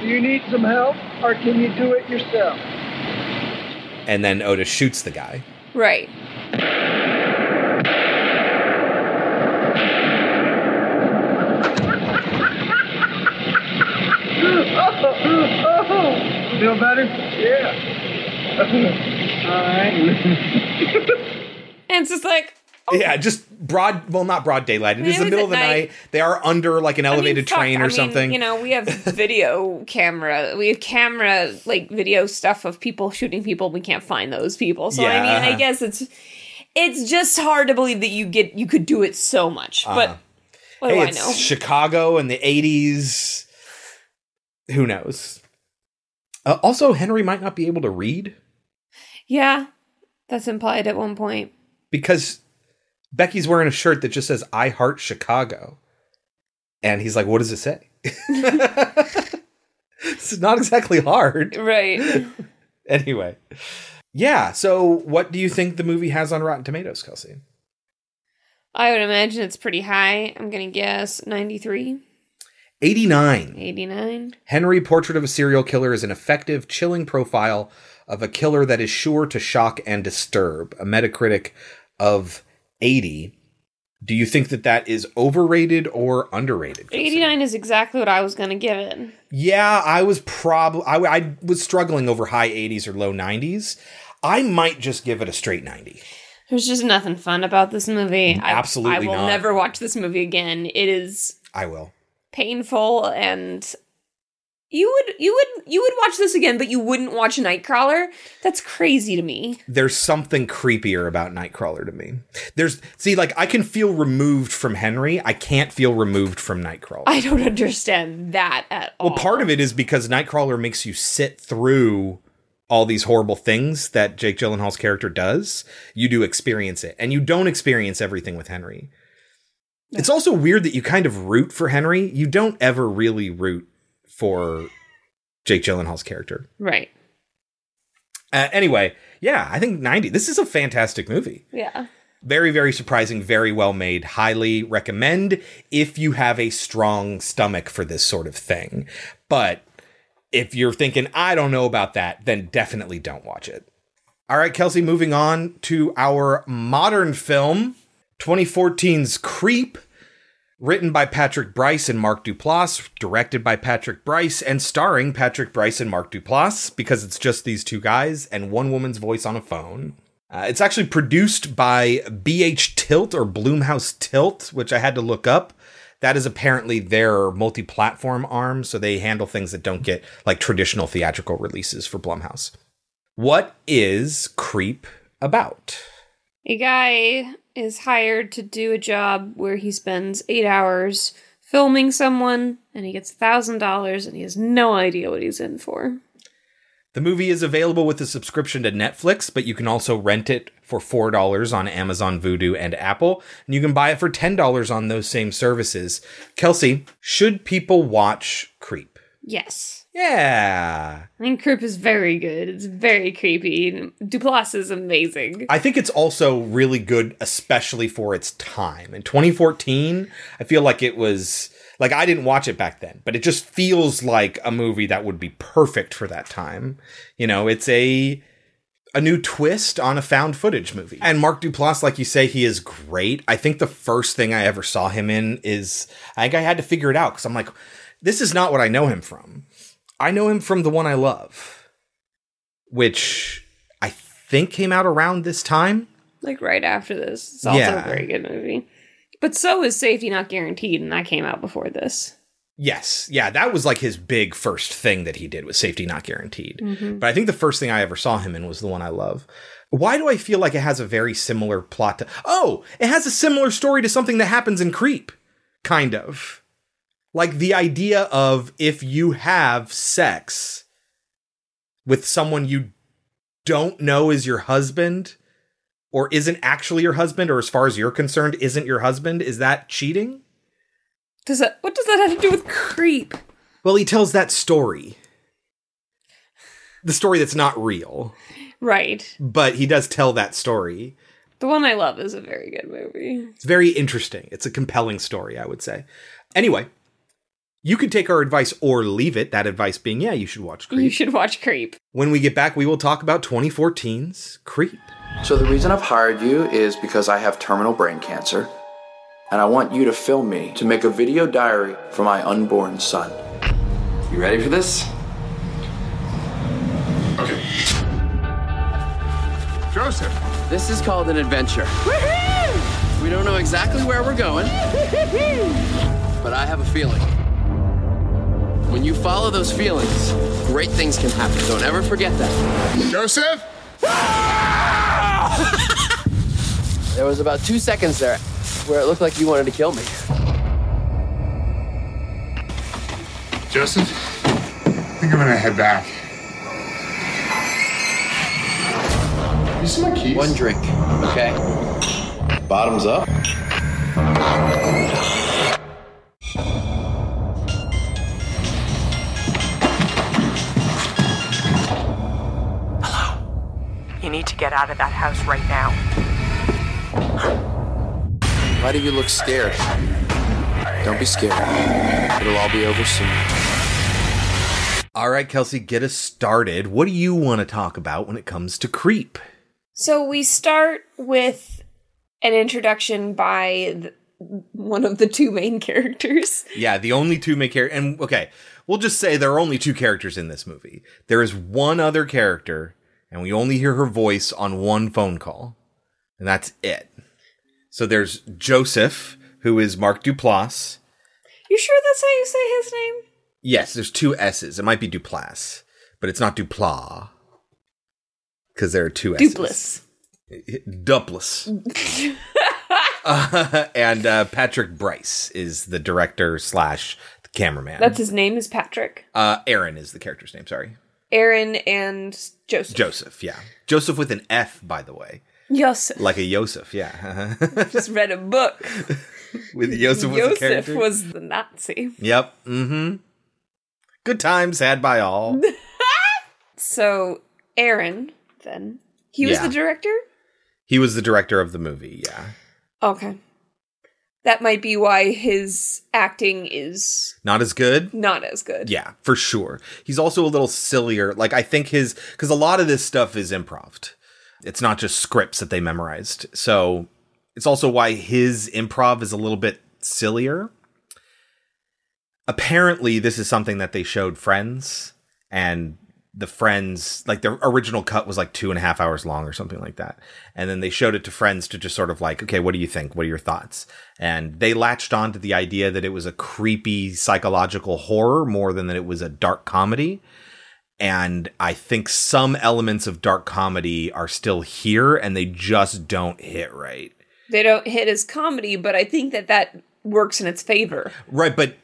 Speaker 9: do you need some help or can you do it yourself?
Speaker 1: And then Otis shoots the guy.
Speaker 2: Right.
Speaker 9: Feel better? Yeah. All right.
Speaker 2: And it's just like,
Speaker 1: Yeah, just broad. Well, not broad daylight. It is
Speaker 2: It
Speaker 1: the middle of the
Speaker 2: night.
Speaker 1: night. They are under like an
Speaker 2: I mean,
Speaker 1: elevated
Speaker 2: fuck,
Speaker 1: train
Speaker 2: I
Speaker 1: or
Speaker 2: mean,
Speaker 1: something.
Speaker 2: You know, we have video camera, we have camera like video stuff of people shooting people. We can't find those people. So I mean, I
Speaker 1: uh-huh.
Speaker 2: guess it's it's just hard to believe that you get you could do it so much. But what
Speaker 1: hey,
Speaker 2: do I
Speaker 1: it's
Speaker 2: know?
Speaker 1: Chicago in the '80s. Who knows? Uh, also, Henry might not be able to read
Speaker 2: yeah, that's implied at one point.
Speaker 1: because Becky's wearing a shirt that just says "I heart Chicago," and he's like, "What does it say?" it's not exactly hard.
Speaker 2: Right.
Speaker 1: Anyway, yeah. So, what do you think the movie has on Rotten Tomatoes, Kelsey?
Speaker 2: I would imagine it's pretty high. I'm gonna guess 93,
Speaker 1: Eighty-nine.
Speaker 2: 89. 89.
Speaker 1: Henry Portrait of a Serial Killer is an effective, chilling profile of a killer that is sure to shock and disturb. A Metacritic of 80. Do you think that that is overrated or underrated?
Speaker 2: 89 is exactly what I was gonna give it.
Speaker 1: Yeah, I was probably I, I was struggling over high 80s or low 90s. I might just give it a straight 90.
Speaker 2: There's just nothing fun about this movie. I-
Speaker 1: Absolutely
Speaker 2: I, will
Speaker 1: not.
Speaker 2: never watch this movie again. It is
Speaker 1: I will.
Speaker 2: Painful and you would you would you would watch this again but you wouldn't watch nightcrawler that's crazy to me
Speaker 1: There's something creepier about Nightcrawler to me. There's see like I can feel removed from Henry. I can't feel removed from Nightcrawler.
Speaker 2: i don't understand that at all
Speaker 1: Well, part of it is because Nightcrawler makes you sit through all these horrible things that Jake Gyllenhaal's character does. You do experience it, and you don't experience everything with Henry. It's also weird that you kind of root for Henry. You don't ever really root for Jake Gyllenhaal's character.
Speaker 2: Right.
Speaker 1: Uh, anyway, yeah, I think 90. This is a fantastic movie.
Speaker 2: Yeah.
Speaker 1: Very, very surprising, very well made. Highly recommend if you have a strong stomach for this sort of thing. But if you're thinking, I don't know about that, then definitely don't watch it. All right, Kelsey, moving on to our modern film, 2014's Creep, written by Patrick Brice and Mark Duplass, directed by Patrick Brice, and starring Patrick Brice and Mark Duplass because it's just these two guys and one woman's voice on a phone. Uh, it's actually produced by BH Tilt or Blumhouse Tilt, which I had to look up. That is apparently their multi platform arm, so they handle things that don't get like traditional theatrical releases for Blumhouse. What is Creep about?
Speaker 2: A guy is hired to do a job where he spends eight hours filming someone and he gets $1,000 and he has no idea what he's in for.
Speaker 1: The movie is available with a subscription to Netflix, but you can also rent it for $4 on Amazon Vudu and Apple, and you can buy it for $10 on those same services. Kelsey, should people watch Creep?
Speaker 2: Yes.
Speaker 1: Yeah.
Speaker 2: I think Creep is very good. It's very creepy. Duplass is amazing.
Speaker 1: I think it's also really good, especially for its time. In 2014, I feel like it was like I didn't watch it back then, but it just feels like a movie that would be perfect for that time. You know, it's a a new twist on a found footage movie. And Mark Duplass, like you say, he is great. I think the first thing I ever saw him in is I think I had to figure it out because I'm like, this is not what I know him from. I know him from the one I love, which I think came out around this time.
Speaker 2: Like right after this. It's also
Speaker 1: Yeah.
Speaker 2: a very good movie. But so is Safety Not Guaranteed, and that came out before this.
Speaker 1: Yes, yeah, that was like his big first thing that he did was safety not guaranteed.
Speaker 2: Mhm.
Speaker 1: But I think the first thing I ever saw him in was the one I love. Why do I feel like it has a very similar plot to Oh, it has a similar story to something that happens in Creep. Kind of. Like the idea of if you have sex with someone you don't know is your husband or isn't actually your husband or as far as you're concerned isn't your husband, is that cheating?
Speaker 2: Does that what does that have to do with Creep?
Speaker 1: Well, he tells that story. The story that's not real,
Speaker 2: Right.
Speaker 1: but he does tell that story.
Speaker 2: The one I love is a very good movie.
Speaker 1: It's very interesting. It's a compelling story, I would say. Anyway, you could take our advice or leave it. That advice being, yeah, you should watch Creep.
Speaker 2: You should watch Creep.
Speaker 1: when we get back, we will talk about 2014's Creep.
Speaker 10: So the reason I've hired you is because I have terminal brain cancer, and I want you to film me to make a video diary for my unborn son.
Speaker 11: You ready for this?
Speaker 8: Okay. Joseph.
Speaker 11: This is called an adventure. We don't know exactly where we're going, but I have a feeling. When you follow those feelings, great things can happen. Don't ever forget that.
Speaker 8: Joseph?
Speaker 11: There was about two seconds there where it looked like you wanted to kill me.
Speaker 8: Joseph? I think I'm gonna head back. You see my keys?
Speaker 11: One drink, okay?
Speaker 10: Bottoms up.
Speaker 12: You need to get out of that house right now.
Speaker 11: Why do you look scared? Don't be scared. It'll all be over soon.
Speaker 1: All right, Kelsey, get us started. What do you want to talk about when it comes to Creep?
Speaker 2: So we start with an introduction by the, one of the two main characters.
Speaker 1: Yeah, the only two main characters. And okay, we'll just say there are only two characters in this movie. There is one other character, and we only hear her voice on one phone call, and that's it. So there's Joseph, who is Mark Duplass.
Speaker 2: You sure that's how you say his name?
Speaker 1: Yes, there's two S's. It might be Duplass, but it's not Dupla. Because there are two S's.
Speaker 2: Duplass.
Speaker 1: uh, and uh, Patrick Brice is the director slash the cameraman.
Speaker 2: That's his name is Patrick.
Speaker 1: uh, Aaron is the character's name. Sorry,
Speaker 2: Aaron and Joseph.
Speaker 1: Joseph. Yeah, Joseph with an F, by the way,
Speaker 2: Joseph.
Speaker 1: like a Joseph, Yeah.
Speaker 2: Just read a book.
Speaker 1: with Joseph was the
Speaker 2: Yosef
Speaker 1: character.
Speaker 2: was the Nazi.
Speaker 1: Yep. Mm-hmm. Good
Speaker 2: Yosef
Speaker 1: character.
Speaker 2: was the Nazi.
Speaker 1: Yep. Good times had by all.
Speaker 2: So Aaron, then he was
Speaker 1: Yeah.
Speaker 2: the director.
Speaker 1: he was the director of the movie. Yeah.
Speaker 2: Okay, that might be why his acting is
Speaker 1: Not as good.
Speaker 2: not as good.
Speaker 1: Yeah, for sure. He's also a little sillier. Like I think his because a lot of this stuff is improv. It's not just scripts that they memorized. So it's also why his improv is a little bit sillier. Apparently, this is something that they showed friends, and the friends like the original cut was like two and a half hours long or something like that. And then they showed it to friends to just sort of like, okay, what do you think? What are your thoughts? And they latched on to the idea that it was a creepy psychological horror more than that it was a dark comedy. And I think some elements of dark comedy are still here and they just don't hit right.
Speaker 2: They don't hit as comedy, but I think that that works in its favor.
Speaker 1: Right, but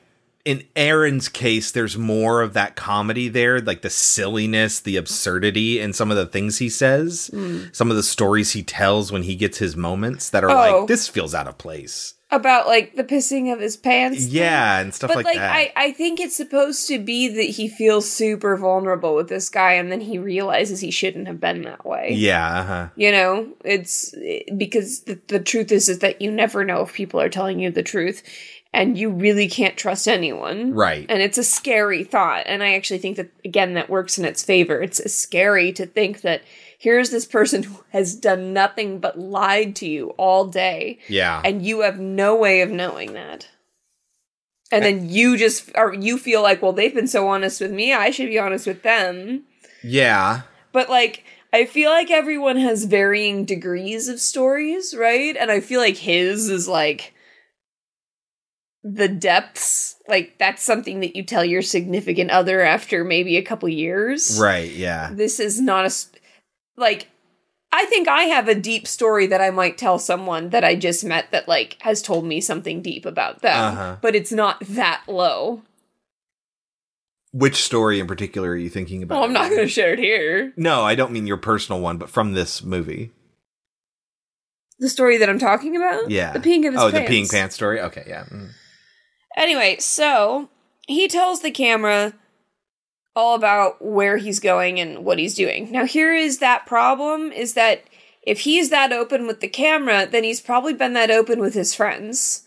Speaker 1: in Aaron's case, there's more of that comedy there, like the silliness, the absurdity, and some of the things he says,
Speaker 2: Mm.
Speaker 1: some of the stories he tells when he gets his moments that are
Speaker 2: Oh.
Speaker 1: like, this feels out of place.
Speaker 2: About like the pissing of his pants.
Speaker 1: Yeah, and stuff
Speaker 2: but
Speaker 1: like,
Speaker 2: like,
Speaker 1: that.
Speaker 2: I, I think it's supposed to be that he feels super vulnerable with this guy and then he realizes he shouldn't have been that way.
Speaker 1: yeah, uh-huh.
Speaker 2: You know, it's because the, the truth is is that you never know if people are telling you the truth and you really can't trust anyone.
Speaker 1: Right.
Speaker 2: And it's a scary thought. And I actually think that again that works in its favor. It's scary to think that here's this person who has done nothing but lied to you all day
Speaker 1: Yeah.
Speaker 2: and you have no way of knowing that. And then you just or you feel like, well, they've been so honest with me, I should be honest with them.
Speaker 1: yeah.
Speaker 2: But like I feel like everyone has varying degrees of stories, right? And I feel like his is like the depths. Like that's something that you tell your significant other after maybe a couple years.
Speaker 1: Right, yeah.
Speaker 2: This is not a like I think I have a deep story that I might tell someone that I just met that like has told me something deep about them,
Speaker 1: Uh-huh.
Speaker 2: but it's not that low.
Speaker 1: Which story in particular are you thinking about?
Speaker 2: Well, I'm not going to share it here.
Speaker 1: No, I don't mean your personal one, but from this movie.
Speaker 2: The story that I'm talking about?
Speaker 1: Yeah.
Speaker 2: The peeing of his
Speaker 1: Oh,
Speaker 2: pants.
Speaker 1: the peeing pants story? Okay, yeah. Mm.
Speaker 2: Anyway, so he tells the camera all about where he's going and what he's doing. Now here is that problem is that if he's that open with the camera, then he's probably been that open with his friends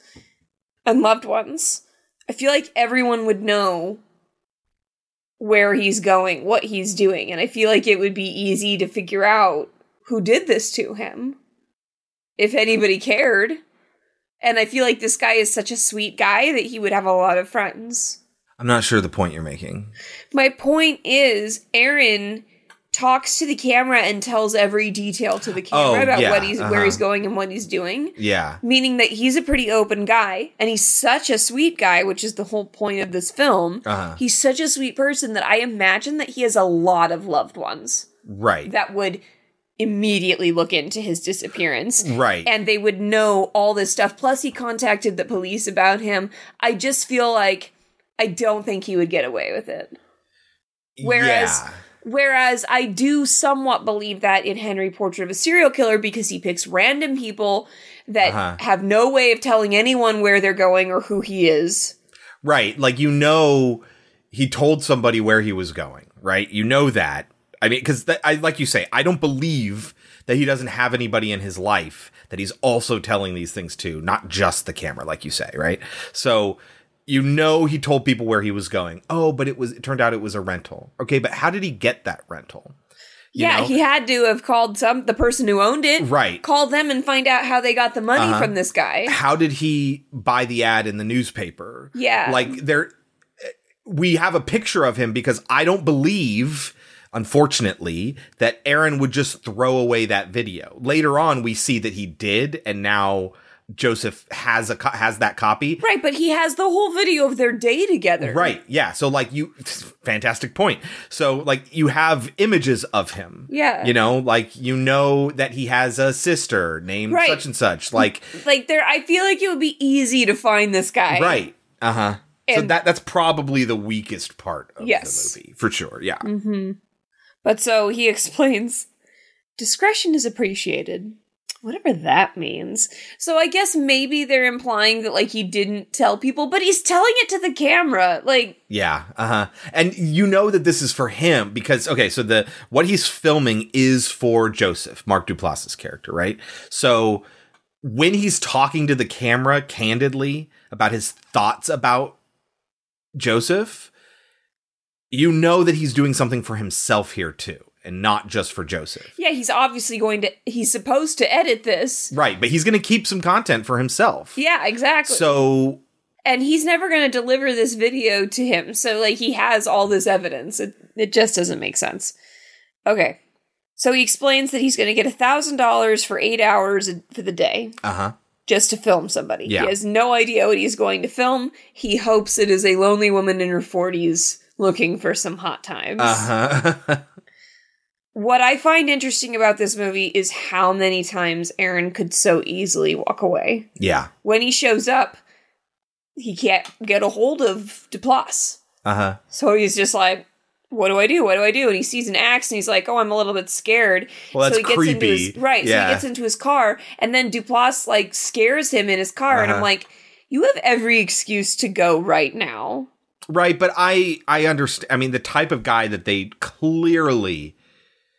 Speaker 2: and loved ones. I feel like everyone would know where he's going, what he's doing, and I feel like it would be easy to figure out who did this to him if anybody cared. And I feel like this guy is such a sweet guy that he would have a lot of friends.
Speaker 1: I'm not sure the point you're making.
Speaker 2: My point is, Aaron talks to the camera and tells every detail to the camera
Speaker 1: Oh,
Speaker 2: about
Speaker 1: yeah,
Speaker 2: what he's where
Speaker 1: uh-huh.
Speaker 2: he's going and what he's doing.
Speaker 1: Yeah.
Speaker 2: Meaning that he's a pretty open guy and he's such a sweet guy, which is the whole point of this film.
Speaker 1: Uh-huh.
Speaker 2: He's such a sweet person that I imagine that he has a lot of loved ones
Speaker 1: Right.
Speaker 2: that would immediately look into his disappearance.
Speaker 1: Right.
Speaker 2: And they would know all this stuff. Plus, he contacted the police about him. I just feel like I don't think he would get away with it. Whereas,
Speaker 1: Yeah.
Speaker 2: whereas I do somewhat believe that in Henry Portrait of a Serial Killer because he picks random people that
Speaker 1: Uh-huh.
Speaker 2: have no way of telling anyone where they're going or who he is.
Speaker 1: Right. Like you know he told somebody where he was going, right? You know that. I mean cuz I like you say, I don't believe that he doesn't have anybody in his life that he's also telling these things to, not just the camera like you say, right? So you know he told people where he was going. Oh, but it was it turned out it was a rental. Okay, but how did he get that rental? You
Speaker 2: yeah,
Speaker 1: know?
Speaker 2: he had to have called some the person who owned it.
Speaker 1: Right.
Speaker 2: Call them and find out how they got the money
Speaker 1: Uh-huh.
Speaker 2: from this guy.
Speaker 1: How did he buy the ad in the newspaper?
Speaker 2: Yeah.
Speaker 1: Like there we have a picture of him because I don't believe unfortunately that Aaron would just throw away that video. Later on we see that he did and now Joseph has a co- has that copy.
Speaker 2: Right, but he has the whole video of their day together.
Speaker 1: Right. Yeah. So like you fantastic point. So like you have images of him.
Speaker 2: Yeah.
Speaker 1: You know, like you know that he has a sister named
Speaker 2: Right.
Speaker 1: such and such. Like
Speaker 2: Like there I feel like it would be easy to find this guy.
Speaker 1: Right. Uh huh. So that that's probably the weakest part of
Speaker 2: Yes.
Speaker 1: the movie, for sure. Yeah.
Speaker 2: hmm But so he explains discretion is appreciated. Whatever that means. So I guess maybe they're implying that like he didn't tell people, but he's telling it to the camera. Like
Speaker 1: Yeah, uh-huh. And you know that this is for him because okay, so the what he's filming is for Joseph, Mark Duplass's character, right? So when he's talking to the camera candidly about his thoughts about Joseph, you know that he's doing something for himself here too, and not just for Joseph.
Speaker 2: yeah, he's obviously going to he's supposed to edit this.
Speaker 1: Right, but he's going to keep some content for himself.
Speaker 2: Yeah, exactly.
Speaker 1: So
Speaker 2: and he's never going to deliver this video to him. So like he has all this evidence. It it just doesn't make sense. Okay. So he explains that he's going to get a thousand dollars for eight hours for the day
Speaker 1: uh-huh.
Speaker 2: just to film somebody.
Speaker 1: Yeah.
Speaker 2: He has no idea what he's going to film. He hopes it is a lonely woman in her forties looking for some hot times.
Speaker 1: Uh-huh.
Speaker 2: What I find interesting about this movie is how many times Aaron could so easily walk away.
Speaker 1: yeah.
Speaker 2: When he shows up, he can't get a hold of Duplass.
Speaker 1: Uh-huh.
Speaker 2: So he's just like, what do I do? What do I do? And he sees an axe and he's like, oh, I'm a little bit scared.
Speaker 1: Well, that's
Speaker 2: so he gets into
Speaker 1: creepy.
Speaker 2: his right. So he gets into his car, and then Duplass like scares him in his car, and I'm
Speaker 1: Uh-huh.
Speaker 2: like, you have every excuse to go right now.
Speaker 1: Right, but I I understand. I mean, the type of guy that they clearly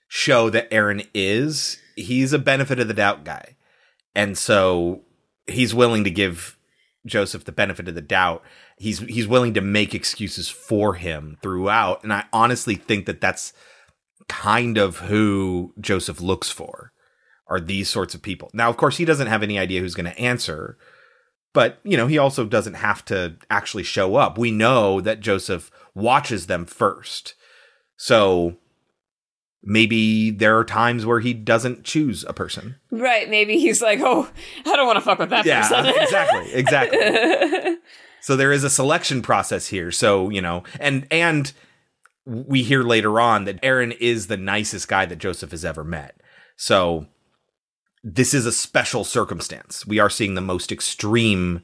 Speaker 1: show that Aaron is, he's a benefit of the doubt guy, and so he's willing to give Joseph the benefit of the doubt. He's he's willing to make excuses for him throughout, and I honestly think that that's kind of who Joseph looks for are these sorts of people. Now, of course, he doesn't have any idea who's going to answer, but you know he also doesn't have to actually show up. We know that joseph watches them first. So maybe there are times where he doesn't choose a person.
Speaker 2: Right? Maybe he's like, oh, I don't want to fuck with that
Speaker 1: yeah
Speaker 2: person.
Speaker 1: exactly exactly. So there is a selection process here. So you know and and we hear later on that aaron is the nicest guy that joseph has ever met. So this is a special circumstance we are seeing the most extreme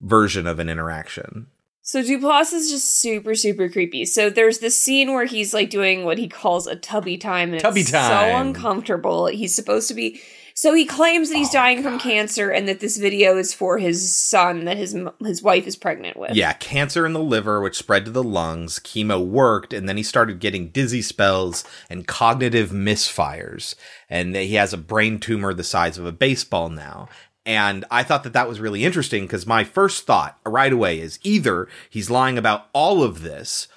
Speaker 1: version of an interaction
Speaker 2: So Duplass is just super, super creepy. So there's this scene where he's like doing what he calls a tubby time, and
Speaker 1: Tubby
Speaker 2: it's so uncomfortable. He's supposed to be. So he claims that he's
Speaker 1: Oh,
Speaker 2: dying from cancer, and that this video is for his son that his his wife is pregnant with.
Speaker 1: Yeah, cancer in the liver, which spread to the lungs. Chemo worked, and then he started getting dizzy spells and cognitive misfires. And he has a brain tumor the size of a baseball now. And I thought that that was really interesting because my first thought right away is either he's lying about all of this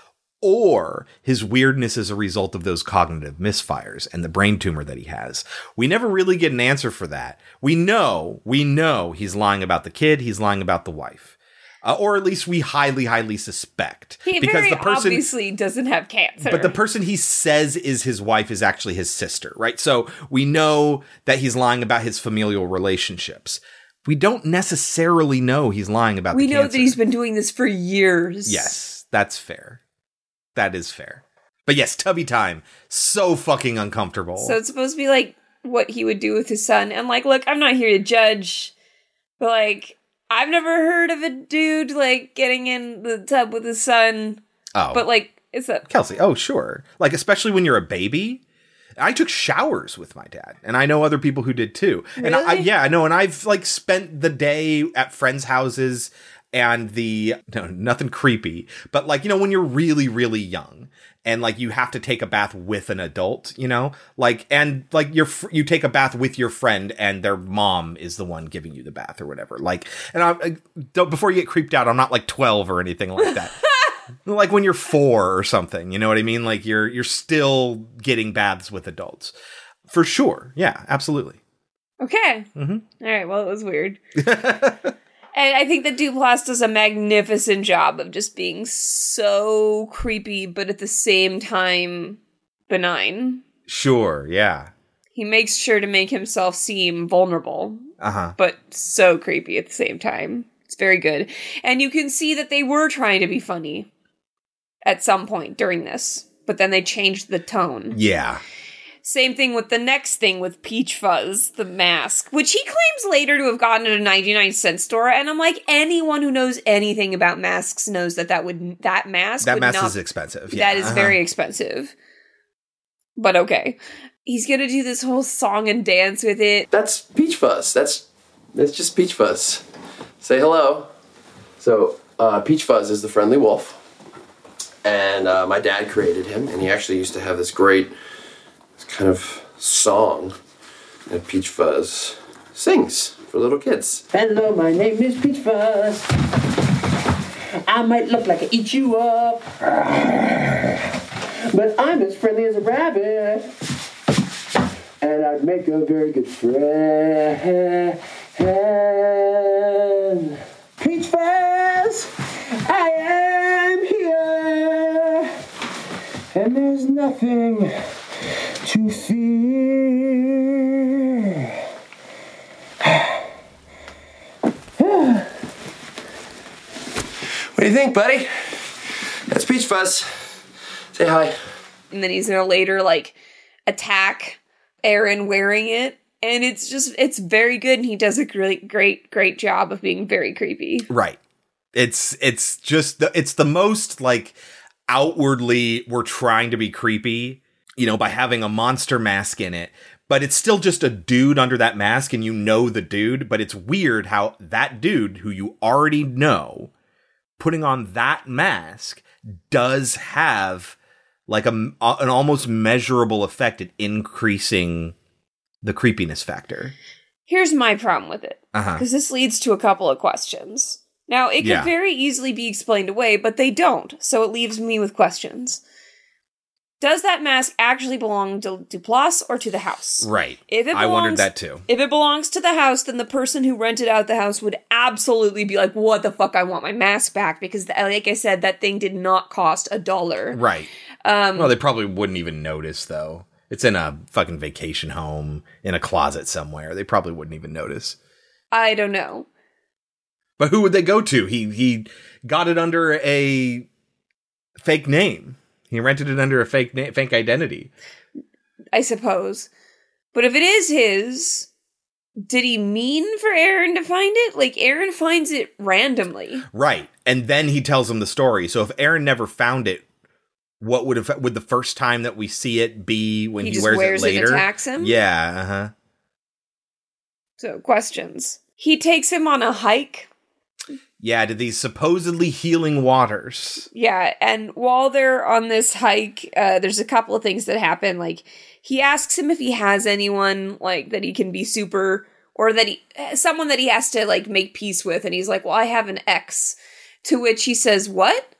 Speaker 1: or his weirdness is a result of those cognitive misfires and the brain tumor that he has. We never really get an answer for that. We know, we know he's lying about the kid, he's lying about the wife. Uh, or at least we highly, highly suspect.
Speaker 2: He
Speaker 1: because
Speaker 2: very
Speaker 1: the person
Speaker 2: obviously doesn't have cancer.
Speaker 1: but the person he says is his wife is actually his sister, right? So we know that he's lying about his familial relationships. We don't necessarily know he's lying about
Speaker 2: we know
Speaker 1: cancer.
Speaker 2: that he's been doing this for years.
Speaker 1: Yes, that's fair. That is fair. But yes, tubby time. So fucking uncomfortable.
Speaker 2: So it's supposed to be like what he would do with his son. And like, look, I'm not here to judge, but like, I've never heard of a dude like getting in the tub with his son.
Speaker 1: oh,
Speaker 2: But like, it's a
Speaker 1: Kelsey. Oh, sure. Like especially when you're a baby. I took showers with my dad, and I know other people who did too. And I,
Speaker 2: Really?
Speaker 1: yeah, I know. And I've like spent the day at friends' houses, and the no, nothing creepy, but like you know when you're really really young, and like you have to take a bath with an adult, you know, like and like you're fr- you take a bath with your friend, and their mom is the one giving you the bath or whatever. Like, and I, don't before you get creeped out, I'm not like twelve or anything like that. like when you're four or something you know what i mean like you're you're still getting baths with adults for sure yeah absolutely
Speaker 2: okay.
Speaker 1: Mhm.
Speaker 2: All right. Well, it was weird. and I think that Duplass does a magnificent job of just being so creepy, but at the same time benign.
Speaker 1: sure yeah
Speaker 2: He makes sure to make himself seem vulnerable,
Speaker 1: uh-huh
Speaker 2: but so creepy at the same time. It's very good. And you can see that they were trying to be funny at some point during this, but then they changed the tone.
Speaker 1: yeah
Speaker 2: Same thing with the next thing with Peach Fuzz, the mask, which he claims later to have gotten at a 99 cent store. And I'm like, anyone who knows anything about masks knows that that would, that mask
Speaker 1: that
Speaker 2: would
Speaker 1: mask
Speaker 2: not,
Speaker 1: is expensive yeah,
Speaker 2: that is
Speaker 1: uh-huh.
Speaker 2: very expensive. but okay. He's gonna do this whole song and dance with it.
Speaker 11: That's Peach Fuzz. That's that's just Peach Fuzz. Say hello. So uh, Peach Fuzz is the friendly wolf, and uh, my dad created him, and he actually used to have this great this kind of song that Peach Fuzz sings for little kids.
Speaker 13: Hello, my name is Peach Fuzz. I might look like I eat you up, but I'm as friendly as a rabbit, and I'd make a very good friend. Peach Fuzz, I am here, and there's nothing to fear.
Speaker 11: What do you think, buddy? That's Peach Fuzz. Say hi.
Speaker 2: And then he's gonna later like attack Aaron wearing it. And it's just it's very good and he does a great great great job of being very creepy.
Speaker 1: Right. It's it's just the, it's the most like outwardly we're trying to be creepy, you know, by having a monster mask in it, but it's still just a dude under that mask and you know the dude, but it's weird how that dude who you already know putting on that mask does have like a, an almost measurable effect at increasing the creepiness factor.
Speaker 2: Here's my problem with it.
Speaker 1: Uh-huh.
Speaker 2: Because this leads to a couple of questions. Now, it could
Speaker 1: Yeah.
Speaker 2: very easily be explained away, but they don't. So it leaves me with questions. Does that mask actually belong to Duplass or to the house?
Speaker 1: Right.
Speaker 2: If it belongs,
Speaker 1: I wondered that too.
Speaker 2: If it belongs to the house, then the person who rented out the house would absolutely be like, "What the fuck? I want my mask back!" Because, the, like I said, that thing did not cost a dollar.
Speaker 1: Right.
Speaker 2: Um,
Speaker 1: well, they probably wouldn't even notice though. It's in a fucking vacation home in a closet somewhere. They probably wouldn't even notice.
Speaker 2: I don't know.
Speaker 1: But who would they go to? He he got it under a fake name. He rented it under a fake name, fake identity.
Speaker 2: I suppose. But if it is his, did he mean for Aaron to find it? Like Aaron finds it randomly.
Speaker 1: Right. And then he tells him the story. So if Aaron never found it, what would have would the first time that we see it be when
Speaker 2: He
Speaker 1: he,
Speaker 2: just
Speaker 1: wears,
Speaker 2: wears it
Speaker 1: it
Speaker 2: and
Speaker 1: later?
Speaker 2: attacks him?
Speaker 1: Yeah, uh-huh.
Speaker 2: So questions. He takes him on a hike.
Speaker 1: Yeah, to these supposedly healing waters.
Speaker 2: Yeah, and while they're on this hike, uh, there's a couple of things that happen. Like he asks him if he has anyone like that he can be super or that he someone that he has to like make peace with, and he's like, "Well, I have an ex." To which he says, "What?"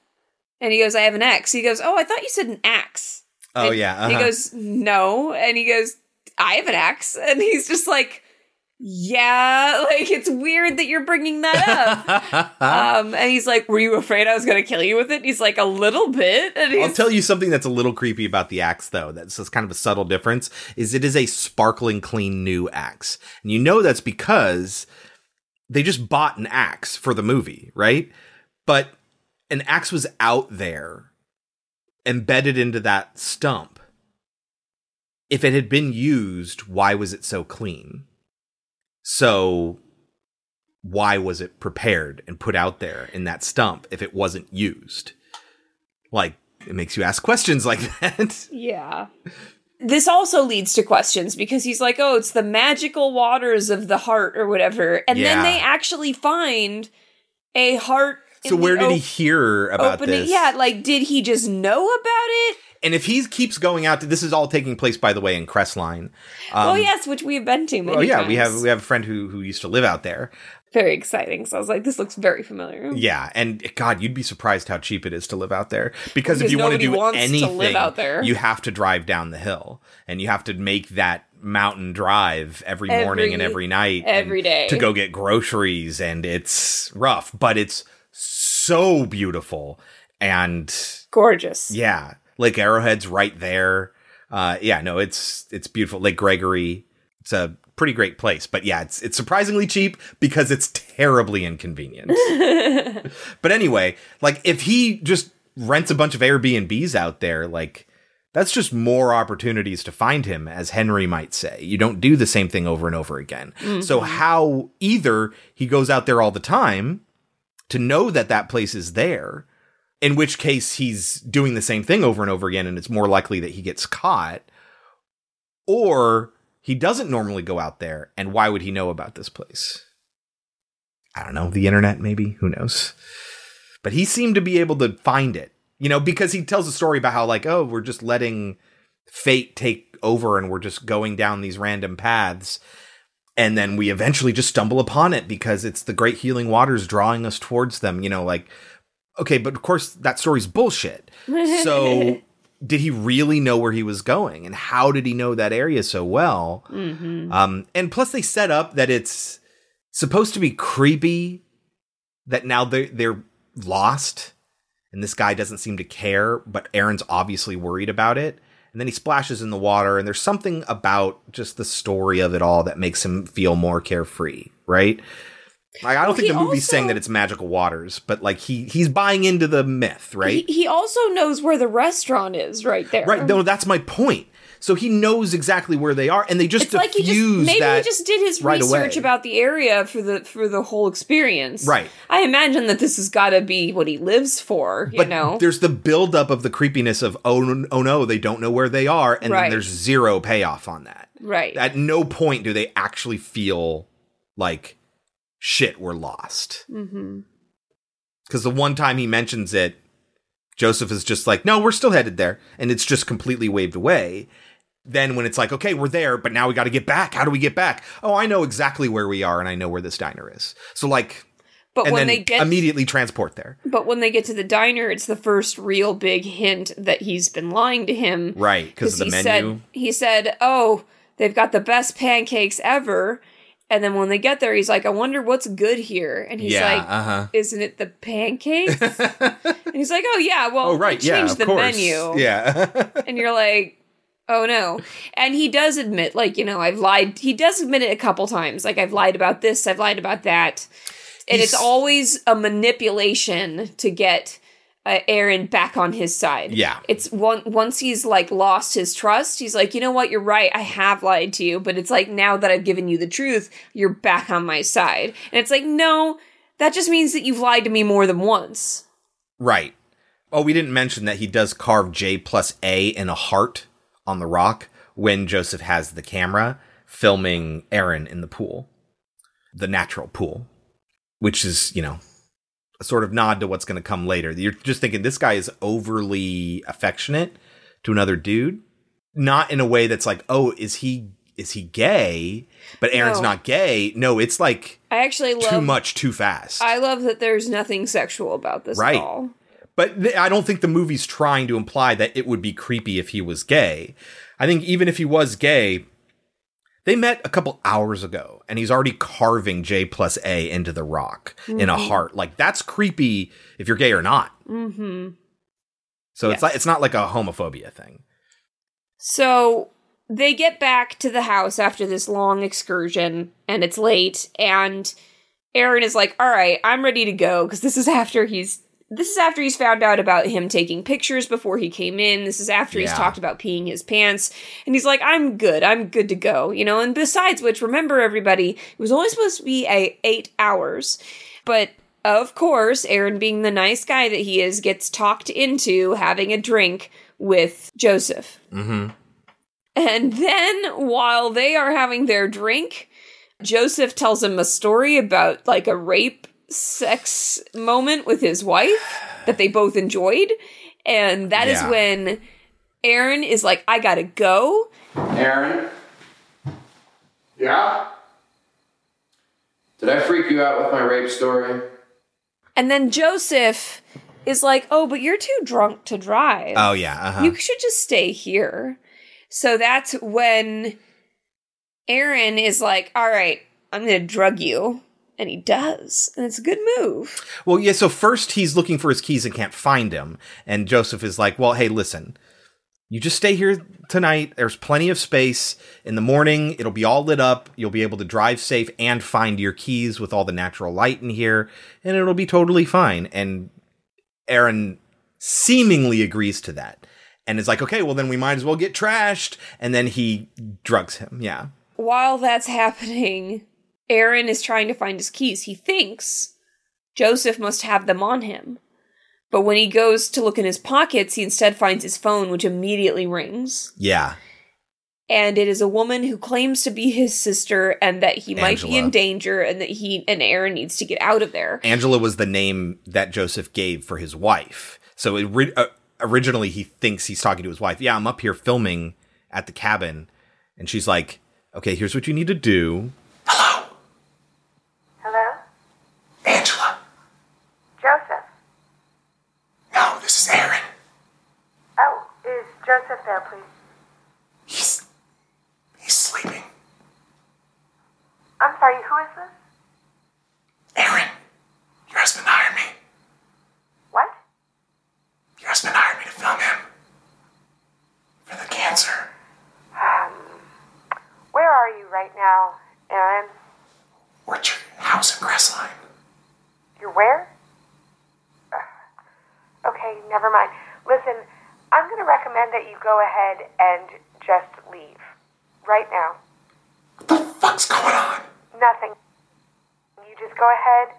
Speaker 2: And he goes, "I have an ex." He goes, "Oh, I thought you said an axe."
Speaker 1: Oh
Speaker 2: And
Speaker 1: yeah.
Speaker 2: He
Speaker 1: uh-huh.
Speaker 2: goes, "No," and he goes, "I have an axe," and he's just like, "Yeah, like it's weird that you're bringing that up." um, and he's like, "Were you afraid I was going to kill you with it?" He's like, "A little bit," and he's
Speaker 1: I'll tell you something that's a little creepy about the axe, though. That's just kind of a subtle difference. Is it is a sparkling clean new axe, and you know that's because they just bought an axe for the movie, right? But an axe was out there, embedded into that stump. If it had been used, why was it so clean? So why was it prepared and put out there in that stump if it wasn't used? Like, it makes you ask questions like that.
Speaker 2: Yeah. This also leads to questions because he's like, oh, it's the magical waters of the heart or whatever. And
Speaker 1: Yeah.
Speaker 2: then they actually find a heart.
Speaker 1: So where did he hear about
Speaker 2: opening.
Speaker 1: this?
Speaker 2: Yeah, like, did he just know about it?
Speaker 1: And if he keeps going out to this is all taking place, by the way, in Crestline. Um,
Speaker 2: oh, yes, which we have been to many
Speaker 1: Oh yeah, we have we have a friend who who used to live out there.
Speaker 2: Very exciting. So I was like, this looks very familiar.
Speaker 1: Yeah, and God, you'd be surprised how cheap it is to live out there. Because, if you want to do anything,
Speaker 2: live out there.
Speaker 1: you have to drive down the hill, and you have to make that mountain drive every, morning and
Speaker 2: Every-
Speaker 1: every night,
Speaker 2: every day.
Speaker 1: to go get groceries, and it's rough, but it's so beautiful and
Speaker 2: Gorgeous.
Speaker 1: yeah, Lake Arrowhead's right there. Uh, yeah, no, it's it's beautiful. Lake Gregory, it's a pretty great place. But yeah, it's it's surprisingly cheap because it's terribly inconvenient. but anyway, like if he just rents a bunch of Airbnbs out there, like that's just more opportunities to find him, as Henry might say. You don't do the same thing over and over again. So
Speaker 14: Mhm.
Speaker 1: how either he goes out there all the time to know that that place is there, in which case he's doing the same thing over and over again, and it's more likely that he gets caught, Or he doesn't normally go out there, and why would he know about this place? I don't know, the internet maybe, who knows. But he seemed to be able to find it, you know, because he tells a story about how, like, oh, we're just letting fate take over and we're just going down these random paths. And then we eventually just stumble upon it because it's the great healing waters drawing us towards them, you know, like, okay, but of course that story's bullshit. So did he really know where he was going and how did he know that area so well
Speaker 2: Mhm.
Speaker 1: um and plus they set up that it's supposed to be creepy that now they're they're lost and this guy doesn't seem to care but aaron's obviously worried about it and then he splashes in the water and there's something about just the story of it all that makes him feel more carefree right like, I don't
Speaker 2: Well,
Speaker 1: think the movie's
Speaker 2: also-
Speaker 1: saying that it's magical waters, but like he he's buying into the myth, right?
Speaker 2: He, he also knows where the restaurant is right there.
Speaker 1: Right. No, that's my point. So he knows exactly where they are, and they just
Speaker 2: It's like he just maybe he just did his
Speaker 1: right
Speaker 2: research
Speaker 1: away.
Speaker 2: about the area for the for the whole experience.
Speaker 1: Right.
Speaker 2: I imagine that this has got to be what he lives for. You
Speaker 1: But
Speaker 2: know.
Speaker 1: there's the buildup of the creepiness of oh oh no they don't know where they are, and
Speaker 2: Right.
Speaker 1: then there's zero payoff on that.
Speaker 2: Right.
Speaker 1: At no point do they actually feel like shit we're lost.
Speaker 2: mm-hmm.
Speaker 1: Because the one time he mentions it, Joseph is just like, no, we're still headed there. And it's just completely waved away. Then when it's like, okay, we're there, but now we got to get back. How do we get back? Oh, I know exactly where we are and I know where this diner is. So, like,
Speaker 2: But when they get
Speaker 1: immediately transport there.
Speaker 2: But when they get to the diner, it's the first real big hint that he's been lying to him.
Speaker 1: Right. Because the
Speaker 2: he
Speaker 1: menu.
Speaker 2: said he said, "Oh, they've got the best pancakes ever." And then when they get there, he's like, "I wonder what's good here." And he's
Speaker 1: Yeah,
Speaker 2: like,
Speaker 1: uh-huh.
Speaker 2: "Isn't it the pancakes?" and he's like, "Oh yeah, well,
Speaker 1: oh, right. Yeah.
Speaker 2: changed the
Speaker 1: course.
Speaker 2: menu."
Speaker 1: Yeah.
Speaker 2: and you're like, oh no. And he does admit, like, you know, I've lied. He does admit it a couple times. Like, I've lied about this, I've lied about that. And it's always a manipulation to get uh, Aaron back on his side.
Speaker 1: Yeah.
Speaker 2: It's one once he's like lost his trust, he's like, you know what, you're right, I have lied to you, but it's like now that I've given you the truth, you're back on my side. And it's like, no, that just means that you've lied to me more than once.
Speaker 1: right. Oh, we didn't mention that he does carve J plus A in a heart on the rock when Joseph has the camera filming Aaron in the pool, the natural pool, which is, you know, a sort of nod to what's going to come later. You're just thinking this guy is overly affectionate to another dude, not in a way that's like, oh, is he is he gay? But Aaron's
Speaker 2: No.
Speaker 1: not gay. No, it's like
Speaker 2: I actually love
Speaker 1: too much too fast.
Speaker 2: I love that there's nothing sexual about this
Speaker 1: Right.
Speaker 2: at all.
Speaker 1: But th- I don't think the movie's trying to imply that it would be creepy if he was gay. I think even if he was gay, they met a couple hours ago and he's already carving J plus A into the rock in a
Speaker 2: Mhm.
Speaker 1: heart. Like that's creepy if you're gay or not.
Speaker 2: Mm-hmm.
Speaker 1: So it's like it's not like a homophobia thing.
Speaker 2: So they get back to the house after this long excursion, and it's late, and Aaron is like, "All right, I'm ready to go," because this is after he's this is after he's found out about him taking pictures before he came in. This is after he's talked about peeing his pants, and he's like, "I'm good. I'm good to go." You know. And besides which, remember everybody, it was only supposed to be a eight hours, but. Of course, Aaron, being the nice guy that he is, gets talked into having a drink with Joseph.
Speaker 1: Mm-hmm.
Speaker 2: And then while they are having their drink, Joseph tells him a story about like a rape sex moment with his wife that they both enjoyed. And that is
Speaker 10: Yeah.
Speaker 2: when Aaron is like, I gotta go.
Speaker 10: Aaron,
Speaker 8: Yeah?
Speaker 10: did I freak you out with my rape story?
Speaker 2: And then Joseph is like, Oh, but you're too drunk to drive.
Speaker 1: Oh yeah. Uh-huh.
Speaker 2: You should just stay here. So that's when Aaron is like, All right, I'm gonna drug you. And he does. And it's a good move.
Speaker 1: Well, yeah, so first he's looking for his keys and can't find him. And Joseph is like, well, hey, listen, you just stay here tonight. There's plenty of space. In the morning, it'll be all lit up. You'll be able to drive safe and find your keys with all the natural light in here, and it'll be totally fine. And Aaron seemingly agrees to that and is like, okay, well, then we might as well get trashed. And then he drugs him. Yeah.
Speaker 2: While that's happening, Aaron is trying to find his keys. He thinks Joseph must have them on him. But when he goes to look in his pockets, he instead finds his phone, which immediately rings.
Speaker 1: Yeah.
Speaker 2: and it is a woman who claims to be his sister and that he might be in danger and that he and Aaron needs to get out of there.
Speaker 1: Angela was the name that Joseph gave for his wife. So it, ri- uh, originally he thinks he's talking to his wife. Yeah, I'm up here filming at the cabin. And she's like, okay, here's what you need to do.
Speaker 12: Hello?
Speaker 8: Angela.
Speaker 12: Joseph.
Speaker 8: No, this is Aaron.
Speaker 12: Oh, is Joseph there, please?
Speaker 8: He's. He's sleeping.
Speaker 12: I'm sorry, who is this?
Speaker 8: Aaron. Your husband hired me.
Speaker 12: What?
Speaker 8: Your husband hired me to film him. For the cancer.
Speaker 12: Um, where are you right now, Aaron?
Speaker 8: We're at your house in Crestline.
Speaker 12: You're where? Ugh. Okay, never mind. Listen, I'm going to recommend that you go ahead and just leave. Right now.
Speaker 8: What the fuck's going on?
Speaker 12: Nothing. You just go ahead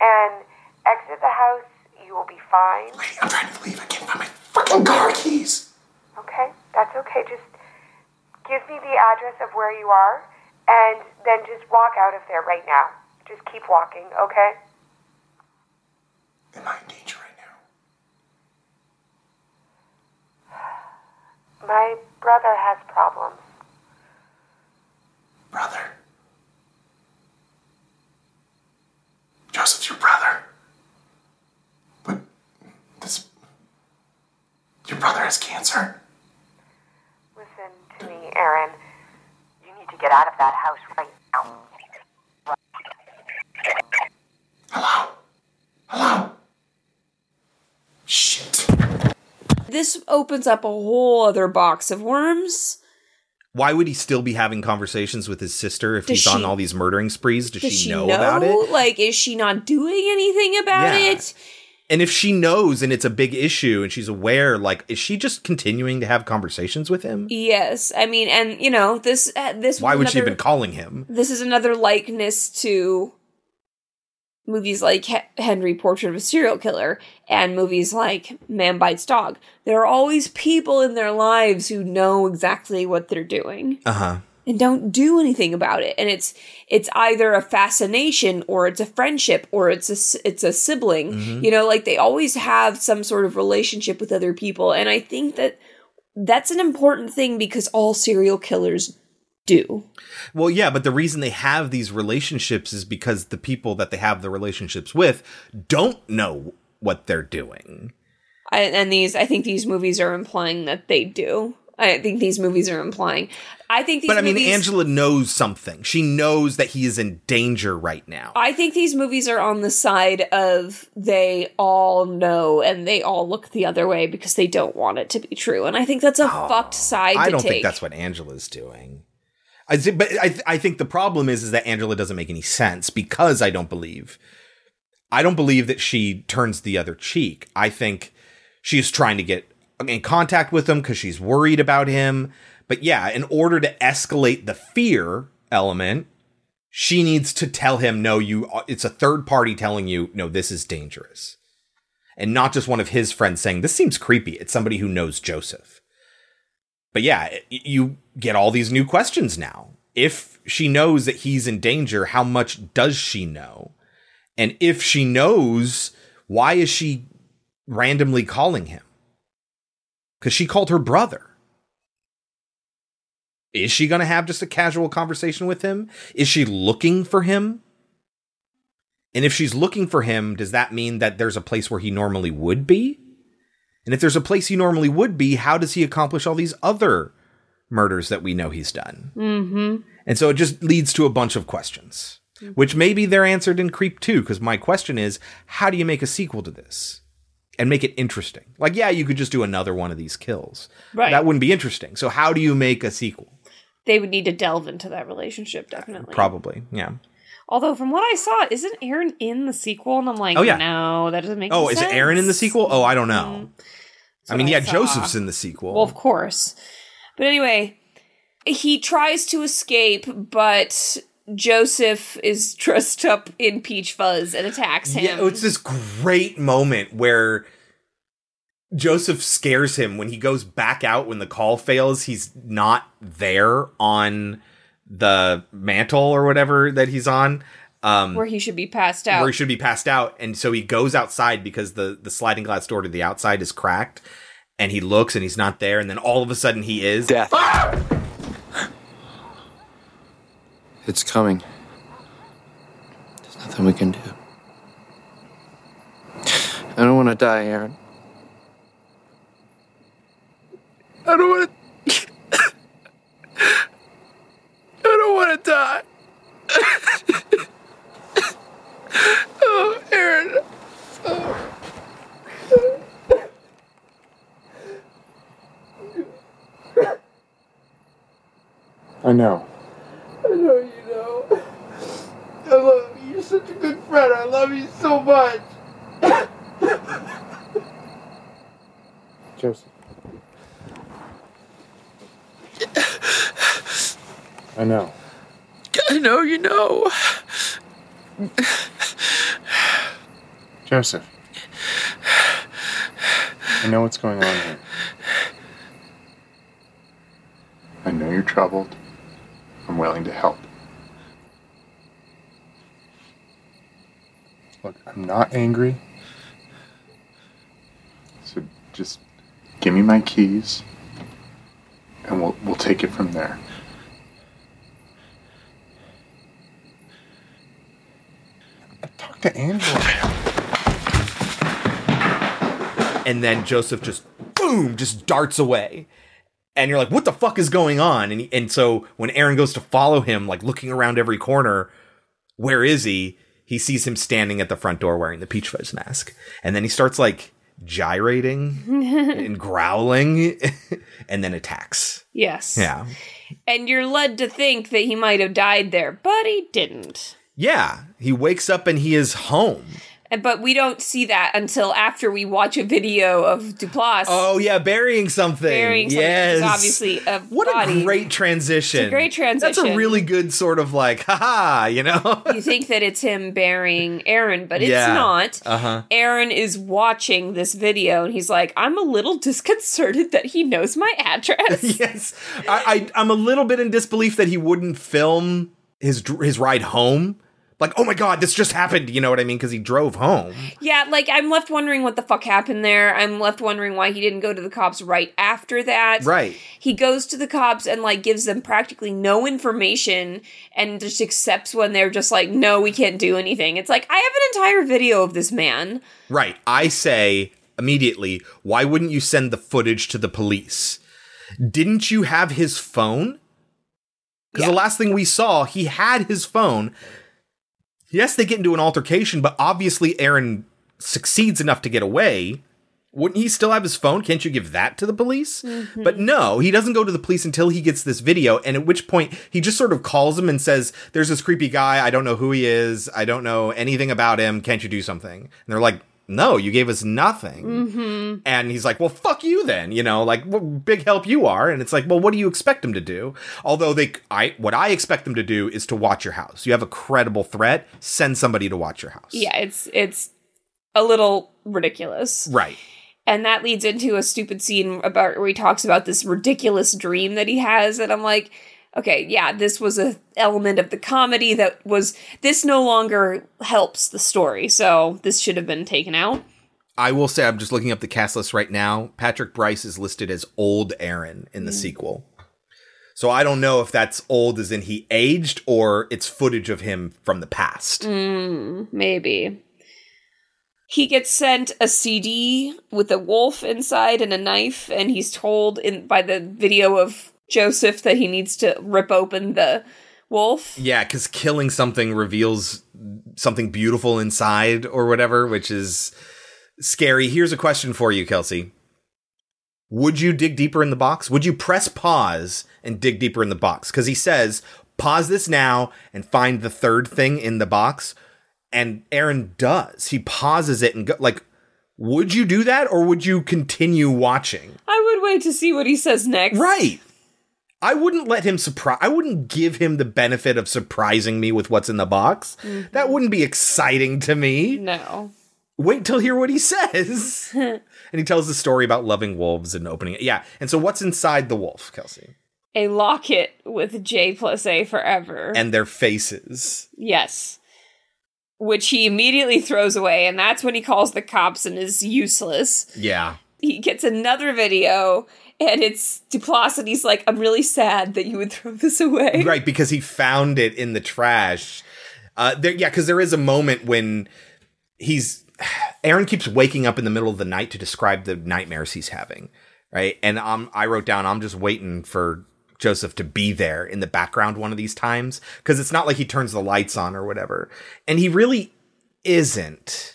Speaker 12: and exit the house. You will be fine.
Speaker 8: Lady, I'm trying to leave. I can't find my fucking car keys.
Speaker 12: Okay, that's okay. Just give me the address of where you are and then just walk out of there right now. Just keep walking, okay?
Speaker 8: Am I in danger right now?
Speaker 12: My brother has problems.
Speaker 8: Brother. Joseph's your brother. But this. Your brother has cancer?
Speaker 12: Listen to me, Aaron. You need to get out of that house right now.
Speaker 8: Hello? Hello? Shit.
Speaker 2: This opens up a whole other box of worms.
Speaker 1: Why would he still be having conversations with his sister if
Speaker 2: Does
Speaker 1: he's on all these murdering sprees? Does,
Speaker 2: Does
Speaker 1: she,
Speaker 2: she
Speaker 1: know, about it?
Speaker 2: Like, is she not doing anything about
Speaker 1: Yeah.
Speaker 2: it?
Speaker 1: And if she knows and it's a big issue and she's aware, like, is she just continuing to have conversations with him?
Speaker 2: Yes, I mean, and you know, this uh, this.
Speaker 1: Why would she have been calling him?
Speaker 2: This is another likeness to movies like Henry Portrait of a Serial Killer and movies like Man Bites Dog. There are always people in their lives who know exactly what they're doing
Speaker 1: Uh huh.
Speaker 2: and don't do anything about it. And it's it's either a fascination or it's a friendship or it's a it's a sibling.
Speaker 1: Mhm.
Speaker 2: You know, like they always have some sort of relationship with other people. And I think that that's an important thing because all serial killers do.
Speaker 1: Well, yeah, but the reason they have these relationships is because the people that they have the relationships with don't know what they're doing.
Speaker 2: I, and these, I think these movies are implying that they do. I think these movies are implying. I think these
Speaker 1: but I mean,
Speaker 2: movies,
Speaker 1: Angela knows something. She knows that he is in danger right now.
Speaker 2: I think these movies are on the side of they all know and they all look the other way because they don't want it to be true. And I think that's a oh, fucked side
Speaker 1: Oh, I don't
Speaker 2: take.
Speaker 1: think that's what Angela's doing. I but I, th- I think the problem is, is that Angela doesn't make any sense because I don't believe. I don't believe that she turns the other cheek. I think she's trying to get in contact with him because she's worried about him. But yeah, in order to escalate the fear element, she needs to tell him, no, you, it's a third party telling you, no, this is dangerous. And not just one of his friends saying, this seems creepy. It's somebody who knows Joseph. But yeah, you get all these new questions now. If she knows that he's in danger, how much does she know? And if she knows, why is she randomly calling him? Because she called her brother. Is she going to have just a casual conversation with him? Is she looking for him? And if she's looking for him, does that mean that there's a place where he normally would be? And if there's a place he normally would be, how does he accomplish all these other murders that we know he's done?
Speaker 2: Mm-hmm.
Speaker 1: And so it just leads to a bunch of questions, which maybe they're answered in Creep 2. Because my question is, how do you make a sequel to this and make it interesting? Like, yeah, you could just do another one of these kills.
Speaker 2: Right.
Speaker 1: That wouldn't be interesting. So, how do you make a sequel?
Speaker 2: They would need to delve into that relationship, definitely.
Speaker 1: Probably. Yeah.
Speaker 2: Although, from what I saw, isn't Aaron in the sequel? And I'm like,
Speaker 1: Oh, yeah.
Speaker 2: no, that doesn't make
Speaker 1: sense.
Speaker 2: Oh,
Speaker 1: is Aaron in the sequel? Oh, I don't know. I mean,
Speaker 2: I
Speaker 1: yeah,
Speaker 2: saw.
Speaker 1: Joseph's in the sequel.
Speaker 2: Well, of course. But anyway, he tries to escape, but Joseph is dressed up in peach fuzz and attacks him.
Speaker 1: Yeah, it's this great moment where Joseph scares him when he goes back out when the call fails. He's not there on the mantle or whatever that he's on. Um,
Speaker 2: Where he should be passed out.
Speaker 1: where he should be passed out, and so he goes outside because the the sliding glass door to the outside is cracked, and he looks and he's not there, and then all of a sudden he is
Speaker 11: death. Ah! It's coming. There's nothing we can do. I don't want to die, Aaron. I don't want to. I don't want to die. oh, Aaron. Oh.
Speaker 14: I know.
Speaker 6: I know you know. I love you. You're such a good friend. I love you so much.
Speaker 14: Joseph. I know.
Speaker 11: I know you know.
Speaker 14: Joseph. I know what's going on here. I know you're troubled. I'm willing to help. Look, I'm not angry. So just give me my keys and we'll we'll take it from there. Talk to Angela.
Speaker 1: and then Joseph just boom, just darts away. And you're like, what the fuck is going on? And and so when Aaron goes to follow him, like looking around every corner, where is he? He sees him standing at the front door wearing the peach fuzz mask, and then he starts like gyrating and growling, and then attacks.
Speaker 2: yes.
Speaker 1: Yeah,
Speaker 2: And you're led to think that he might have died there, but he didn't.
Speaker 1: yeah. He wakes up and he is home.
Speaker 2: But we don't see that until after we watch a video of Duplass
Speaker 1: Oh yeah, burying something.
Speaker 2: burying something.
Speaker 1: yes,
Speaker 2: obviously a
Speaker 1: What
Speaker 2: body.
Speaker 1: a great transition.
Speaker 2: It's a great transition.
Speaker 1: That's a really good sort of like, haha, you know?
Speaker 2: you think that it's him burying Aaron, but it's
Speaker 1: Yeah.
Speaker 2: not.
Speaker 1: Uh-huh.
Speaker 2: Aaron is watching this video and he's like, I'm a little disconcerted that he knows my address.
Speaker 1: yes. I, I I'm a little bit in disbelief that he wouldn't film his his ride home. Like, oh my god, this just happened. You know what I mean? Because he drove home.
Speaker 2: Yeah, like I'm left wondering what the fuck happened there. I'm left wondering why he didn't go to the cops right after that.
Speaker 1: Right.
Speaker 2: He goes to the cops and like gives them practically no information and just accepts when they're just like, no, we can't do anything. It's like, I have an entire video of this man.
Speaker 1: Right. I say immediately, why wouldn't you send the footage to the police? Didn't you have his phone? Because the last thing we saw, he had his phone. Yes, they get into an altercation, but obviously Aaron succeeds enough to get away. Wouldn't he still have his phone? Can't you give that to the police? Mm-hmm. But no, he doesn't go to the police until he gets this video, and at which point he just sort of calls him and says, There's this creepy guy. I don't know who he is. I don't know anything about him. Can't you do something? And they're like, No, you gave us nothing.
Speaker 2: Mm-hmm.
Speaker 1: And he's like, well, fuck you then, you know, like what big help you are. And it's like, well, what do you expect him to do? Although they, I, what I expect them to do is to watch your house. You have a credible threat, send somebody to watch your house.
Speaker 2: Yeah, it's it's a little ridiculous.
Speaker 1: Right.
Speaker 2: And that leads into a stupid scene about where he talks about this ridiculous dream that he has, and I'm like, okay, yeah, this was a element of the comedy that was this no longer helps the story, so this should have been taken out.
Speaker 1: I will say, I'm just looking up the cast list right now. Patrick Brice is listed as old Aaron in the
Speaker 2: Mm.
Speaker 1: sequel. So I don't know if that's old as in he aged or it's footage of him from the past.
Speaker 2: Mm, maybe. He gets sent a CD with a wolf inside and a knife, and he's told in by the video of Joseph that he needs to rip open the wolf.
Speaker 1: Yeah, because killing something reveals something beautiful inside or whatever, which is scary. Here's a question for you, Kelsey. Would you dig deeper in the box? Would you press pause and dig deeper in the box? Because he says, pause this now and find the third thing in the box. And Aaron does. He pauses it and go, like, would you do that or would you continue watching?
Speaker 2: I would wait to see what he says next.
Speaker 1: Right. I wouldn't let him surprise. I wouldn't give him the benefit of surprising me with what's in the box. Mm-hmm. That wouldn't be exciting to me.
Speaker 2: No.
Speaker 1: Wait till hear what he says. and he tells the story about loving wolves and opening it. Yeah. And so what's inside the wolf, Kelsey?
Speaker 2: A locket with J plus A forever.
Speaker 1: And their faces.
Speaker 2: yes. Which he immediately throws away, and that's when he calls the cops and is useless.
Speaker 1: Yeah.
Speaker 2: He gets another video, and it's Duplass, and he's like, I'm really sad that you would throw this away.
Speaker 1: Right, because he found it in the trash. Uh, there, yeah, because there is a moment when he's Aaron keeps waking up in the middle of the night to describe the nightmares he's having, right? And um, I wrote down, I'm just waiting for Joseph to be there in the background one of these times because it's not like he turns the lights on or whatever, and he really isn't.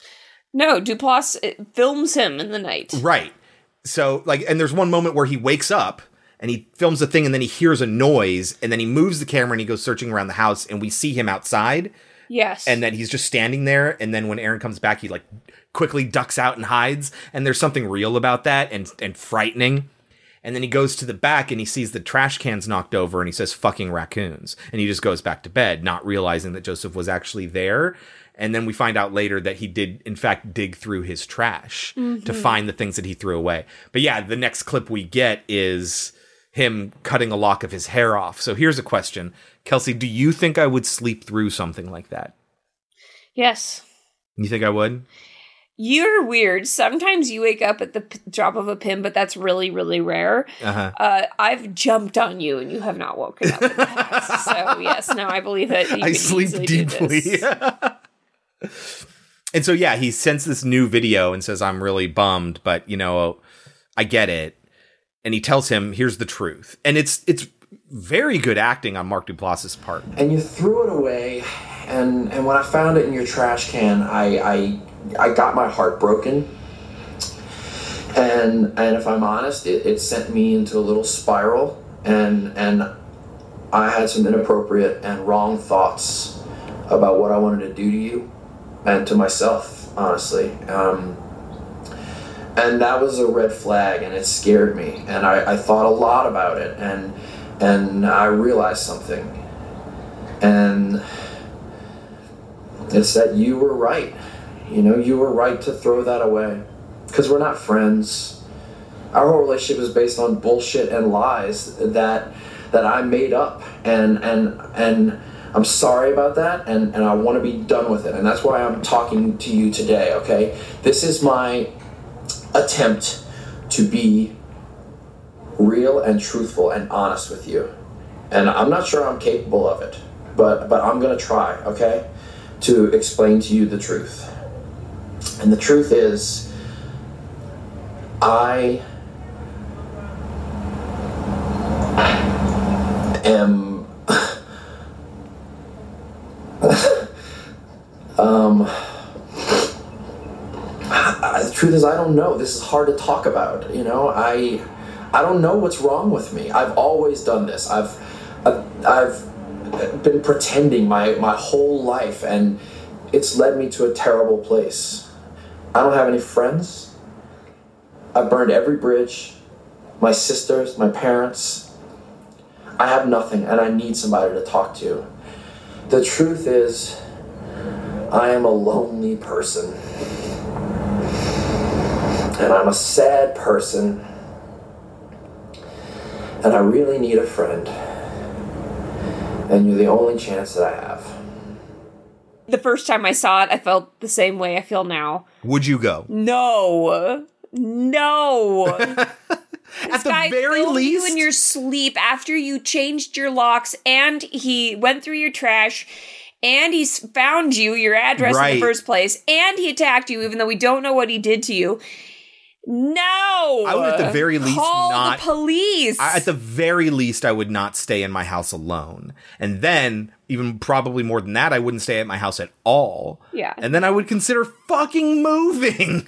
Speaker 2: No, Duplass films him in the night.
Speaker 1: Right. So like, and there's one moment where he wakes up and he films the thing, and then he hears a noise, and then he moves the camera and he goes searching around the house, and we see him outside.
Speaker 2: Yes.
Speaker 1: and then he's just standing there and then when aaron comes back he like quickly ducks out and hides. And there's something real about that and and frightening. And then he goes to the back and he sees the trash cans knocked over and he says fucking raccoons. And he just goes back to bed not realizing that joseph was actually there and then we find out later that he did in fact dig through his trash to
Speaker 2: Mhm.
Speaker 1: find the things that he threw away but yeah the next clip we get is him cutting a lock of his hair off so here's a question kelsey do you think i would sleep through something like that
Speaker 2: yes.
Speaker 1: you think I would?
Speaker 2: You're weird. Sometimes you wake up at the p- drop of a pin, but that's really, really rare.
Speaker 1: Uh-huh.
Speaker 2: Uh, I've jumped on you and you have not woken up in the past. so, yes, no, I believe that you
Speaker 1: I sleep deeply. and so yeah, he sends this new video and says, "I'm really bummed, but you know, I get it." And he tells him, "Here's the truth," and it's it's very good acting on Mark Duplass's part.
Speaker 15: and you threw it away and and when i found it in your trash can i i i got my heart broken and and if i'm honest it, it sent me into a little spiral and and i had some inappropriate and wrong thoughts about what i wanted to do to you and to myself honestly. Um, and that was a red flag and it scared me and I, I thought a lot about it and and i realized something. And it's that you were right. You know you were right to throw that away because we're not friends. Our whole relationship is based on bullshit and lies that that i made up and and and i'm sorry about that and and i want to be done with it and that's why i'm talking to you today okay? This is my attempt to be real and truthful and honest with you. And i'm not sure i'm capable of it but but i'm gonna try okay to explain to you the truth. And the truth is i am um I- the truth is i don't know. This is hard to talk about you know? I i don't know what's wrong with me. I've always done this. I've i've, I've been pretending my my whole life and it's led me to a terrible place. I don't have any friends. I've burned every bridge. My sisters my parents. I have nothing and i need somebody to talk to. The truth is i am a lonely person and I'm a sad person, and I really need a friend. And you're the only chance that I have.
Speaker 2: The first time I saw it, I felt the same way I feel now.
Speaker 1: Would you go?
Speaker 2: No. No. At
Speaker 1: the very least, you
Speaker 2: in your sleep after you changed your locks and he went through your trash and he's found you, your address in the first place, and he attacked you, even though we don't know what he did to you. No.
Speaker 1: I would at the uh, very least
Speaker 2: Call
Speaker 1: not
Speaker 2: the police.
Speaker 1: I, at the very least, I would not stay in my house alone, and then even probably more than that, I wouldn't stay at my house at all.
Speaker 2: Yeah.
Speaker 1: and then I would consider fucking moving.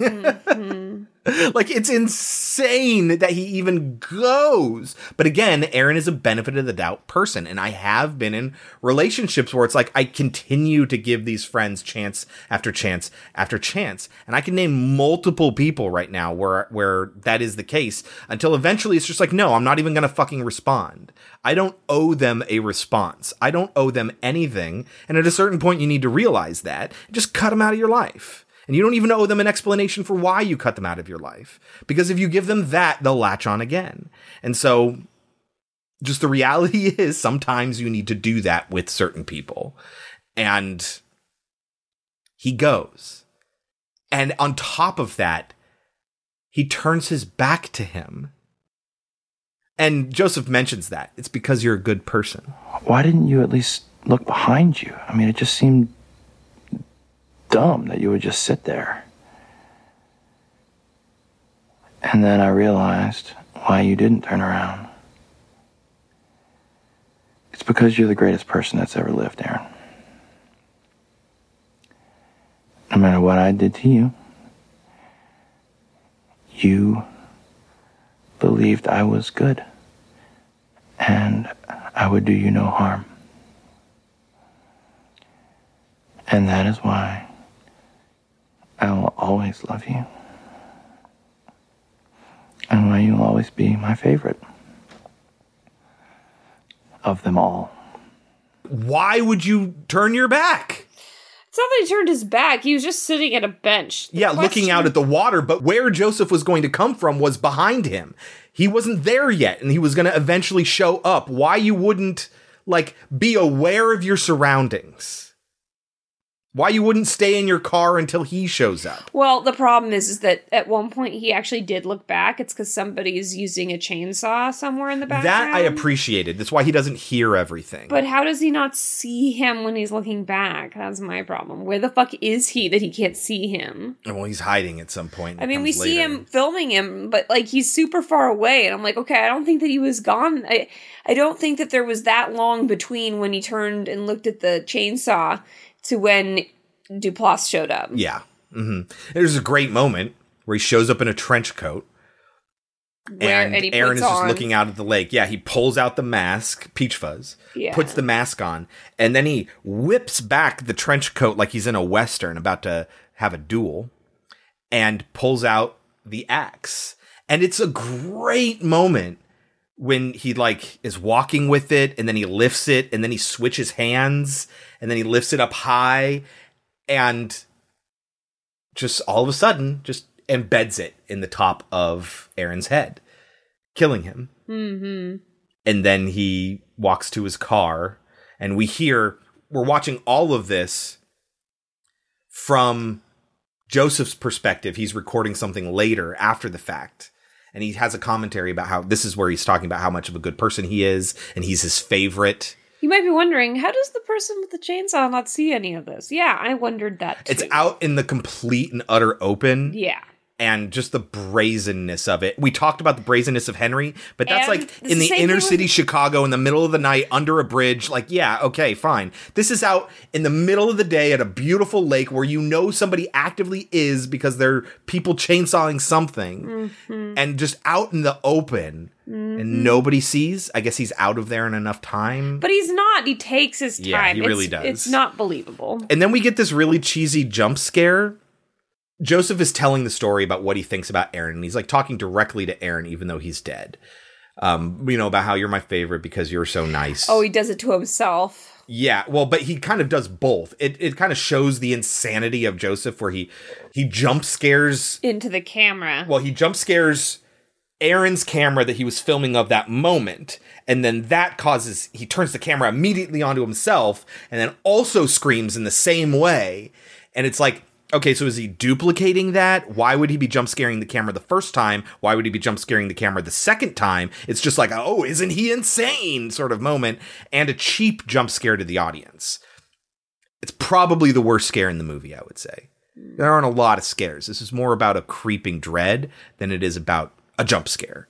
Speaker 1: Mm-hmm. like it's insane that he even goes. But again, Aaron is a benefit of the doubt person, and I have been in relationships where it's like I continue to give these friends chance after chance after chance, and I can name multiple people right now where where that is the case. Until eventually, it's just like, no, I'm not even gonna fucking respond. I don't owe them a response. I don't owe them anything. And at a certain point, you need to realize that. Just cut them out of your life. And you don't even owe them an explanation for why you cut them out of your life. Because if you give them that, they'll latch on again. And so just the reality is sometimes you need to do that with certain people. And he goes. And on top of that, he turns his back to him. And Joseph mentions that. It's because you're a good person.
Speaker 16: Why didn't you at least look behind you? I mean, it just seemed dumb that you would just sit there. And then I realized why you didn't turn around. It's because you're the greatest person that's ever lived, Aaron. No matter what I did to you, you believed I was good and I would do you no harm. And that is why I will always love you. And why you'll always be my favorite of them all.
Speaker 1: Why would you turn your back?
Speaker 2: It's not that he turned his back. He was just sitting at a bench. The
Speaker 1: yeah, looking out at the water, but where Joseph was going to come from was behind him. He wasn't there yet, and he was going to eventually show up. Why you wouldn't like be aware of your surroundings? Why you wouldn't stay in your car until he shows up?
Speaker 2: Well, the problem is, is that at one point he actually did look back. It's because somebody's using a chainsaw somewhere in the background.
Speaker 1: That I appreciated. That's why he doesn't hear everything.
Speaker 2: But how does he not see him when he's looking back? That's my problem. Where the fuck is he that he can't see him?
Speaker 1: well, he's hiding at some point.
Speaker 2: I mean, we
Speaker 1: comes
Speaker 2: see him filming him, but like he's super far away, and I'm like, okay, I don't think that he was gone. I, I don't think that there was that long between when he turned and looked at the chainsaw to when Duplass showed up.
Speaker 1: Yeah. hmm There's a great moment where he shows up in a trench coat.
Speaker 2: Where-
Speaker 1: and, Aaron is just
Speaker 2: on-
Speaker 1: looking out at the lake. Yeah, he pulls out the mask, Peach Fuzz,
Speaker 2: Yeah.
Speaker 1: puts the mask on, and then he whips back the trench coat like he's in a western about to have a duel, and pulls out the axe. And it's a great moment when he like is walking with it, and then he lifts it, and then he switches hands, and then he lifts it up high, and just all of a sudden just embeds it in the top of Aaron's head, killing him.
Speaker 2: Mm-hmm.
Speaker 1: And then he walks to his car, and we hear we're watching all of this from Joseph's perspective. He's recording something later after the fact. And he has a commentary about how this is where he's talking about how much of a good person he is, and he's his favorite.
Speaker 2: You might be wondering, how does the person with the chainsaw not see any of this? Yeah, I wondered that too.
Speaker 1: It's out in the complete and utter open.
Speaker 2: Yeah.
Speaker 1: And just the brazenness of it. We talked about the brazenness of Henry, but that's
Speaker 2: And
Speaker 1: like in
Speaker 2: the
Speaker 1: inner city
Speaker 2: with-
Speaker 1: Chicago in the middle of the night under a bridge. Like, yeah, okay, fine. This is out in the middle of the day at a beautiful lake where you know somebody actively is because they're people chainsawing something
Speaker 2: Mhm.
Speaker 1: and just out in the open
Speaker 2: Mhm.
Speaker 1: and nobody sees. I guess he's out of there in enough time.
Speaker 2: But he's not. He takes his time.
Speaker 1: Yeah, he really does.
Speaker 2: It's not believable.
Speaker 1: And then we get this really cheesy jump scare. Joseph is telling the story about what he thinks about Aaron, and he's like talking directly to Aaron, even though he's dead. Um, you know, about how you're my favorite because you're so nice.
Speaker 2: Oh, he does it to himself.
Speaker 1: Yeah, well, but he kind of does both. It it kind of shows the insanity of Joseph where he he jump scares
Speaker 2: Into the camera.
Speaker 1: well, he jump scares Aaron's camera that he was filming of that moment, and then that causes he turns the camera immediately onto himself, and then also screams in the same way. And it's like, okay, so is he duplicating that? Why would he be jump scaring the camera the first time? Why would he be jump scaring the camera the second time? It's just like, oh, isn't he insane? sort of moment, and a cheap jump scare to the audience. It's probably the worst scare in the movie, I would say. There aren't a lot of scares. This is more about a creeping dread than it is about a jump scare.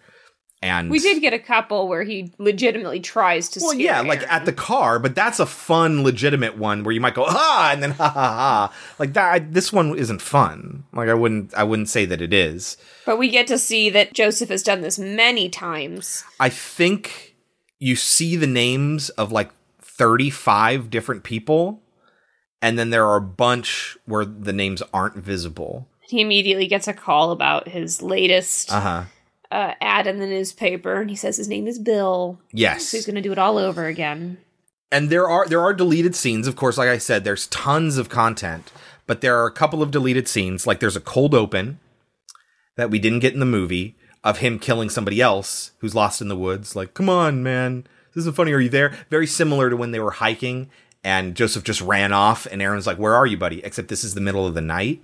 Speaker 1: And
Speaker 2: We did get a couple where he legitimately tries to
Speaker 1: well, yeah, like at the car, but that's a fun, legitimate one where you might go ah, and then ha ha ha. Like that. I, this one isn't fun. Like I wouldn't, I wouldn't say that it is.
Speaker 2: But we get to see that Joseph has done this many times.
Speaker 1: I think you see the names of like thirty-five different people, and then there are a bunch where the names aren't visible.
Speaker 2: He immediately gets a call about his latest
Speaker 1: Uh huh.
Speaker 2: Uh, ad in the newspaper, and he says his name is Bill.
Speaker 1: Yes.
Speaker 2: So he's going to do it all over again.
Speaker 1: and there are there are deleted scenes of course like i said there's tons of content but there are a couple of deleted scenes. Like there's a cold open that we didn't get in the movie of him killing somebody else who's lost in the woods. Like, come on, man, this isn't funny. Are you there? Very similar to when they were hiking and Joseph just ran off, and Aaron's like, "Where are you, buddy?" Except this is the middle of the night.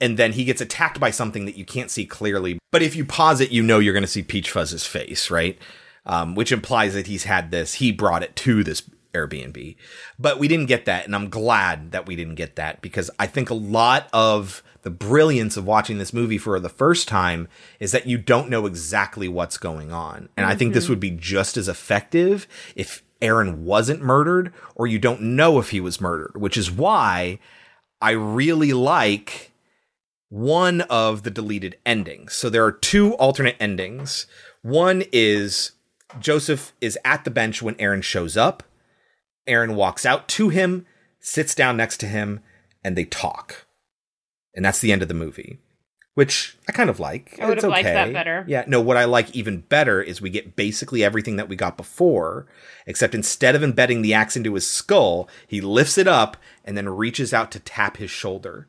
Speaker 1: And then he gets attacked by something that you can't see clearly. But if you pause it, you know you're going to see Peach Fuzz's face, right? Um, which implies that he's had this. He brought it to this Airbnb. But we didn't get that, and I'm glad that we didn't get that because I think a lot of the brilliance of watching this movie for the first time is that you don't know exactly what's going on. And I think this
Speaker 17: Mhm.
Speaker 1: would be just as effective if Aaron wasn't murdered or you don't know if he was murdered, which is why I really like one of the deleted endings. So there are two alternate endings. One is Joseph is at the bench when Aaron shows up. Aaron walks out to him, sits down next to him, and they talk. And that's the end of the movie, which I kind of like.
Speaker 2: I would
Speaker 1: It's
Speaker 2: have liked that better.
Speaker 1: Yeah, no, what I like even better is we get basically everything that we got before, except instead of embedding the axe into his skull, he lifts it up and then reaches out to tap his shoulder.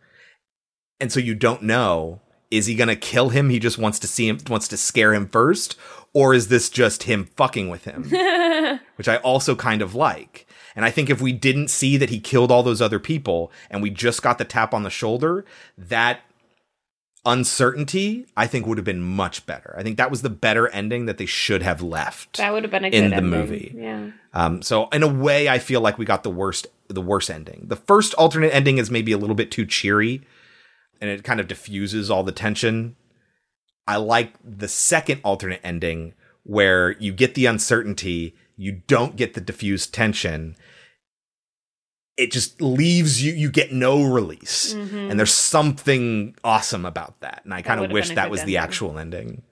Speaker 1: And so you don't know is he going to kill him? He just wants to see him, wants to scare him first, or is this just him fucking with him? which I also kind of like. And I think if we didn't see that he killed all those other people and we just got the tap on the shoulder, that uncertainty I think would have been much better. I think that was the better ending that they should have left
Speaker 2: That would have been a good
Speaker 1: in the
Speaker 2: ending.
Speaker 1: movie.
Speaker 2: Yeah.
Speaker 1: Um, so in a way, I feel like we got the worst, the worst ending. The first alternate ending is maybe a little bit too cheery, and it kind of diffuses all the tension. I like the second alternate ending where you get the uncertainty, you don't get the diffused tension. It just leaves you, you get no release.
Speaker 2: Mhm.
Speaker 1: And there's something awesome about that. And I kind of wish that was the actual ending.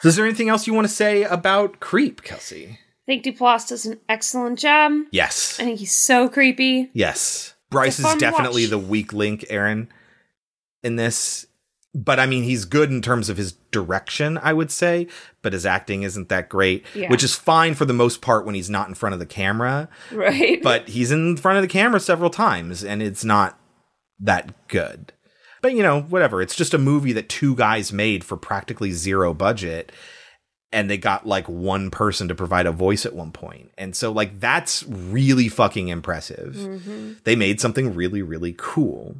Speaker 1: So is there anything else you want to say about Creep, Kelsey?
Speaker 2: I think Duplass does an excellent job.
Speaker 1: Yes.
Speaker 2: I think he's so creepy.
Speaker 1: Yes. Brice is definitely
Speaker 2: watch.
Speaker 1: the weak link, Aaron, in this. But I mean, he's good in terms of his direction, I would say, but his acting isn't that great,
Speaker 2: Yeah.
Speaker 1: which is fine for the most part when he's not in front of the camera.
Speaker 2: Right.
Speaker 1: But he's in front of the camera several times and it's not that good. But you know, whatever. It's just a movie that two guys made for practically zero budget and they got like one person to provide a voice at one point. And so like that's really fucking impressive.
Speaker 2: Mhm.
Speaker 1: They made something really really cool.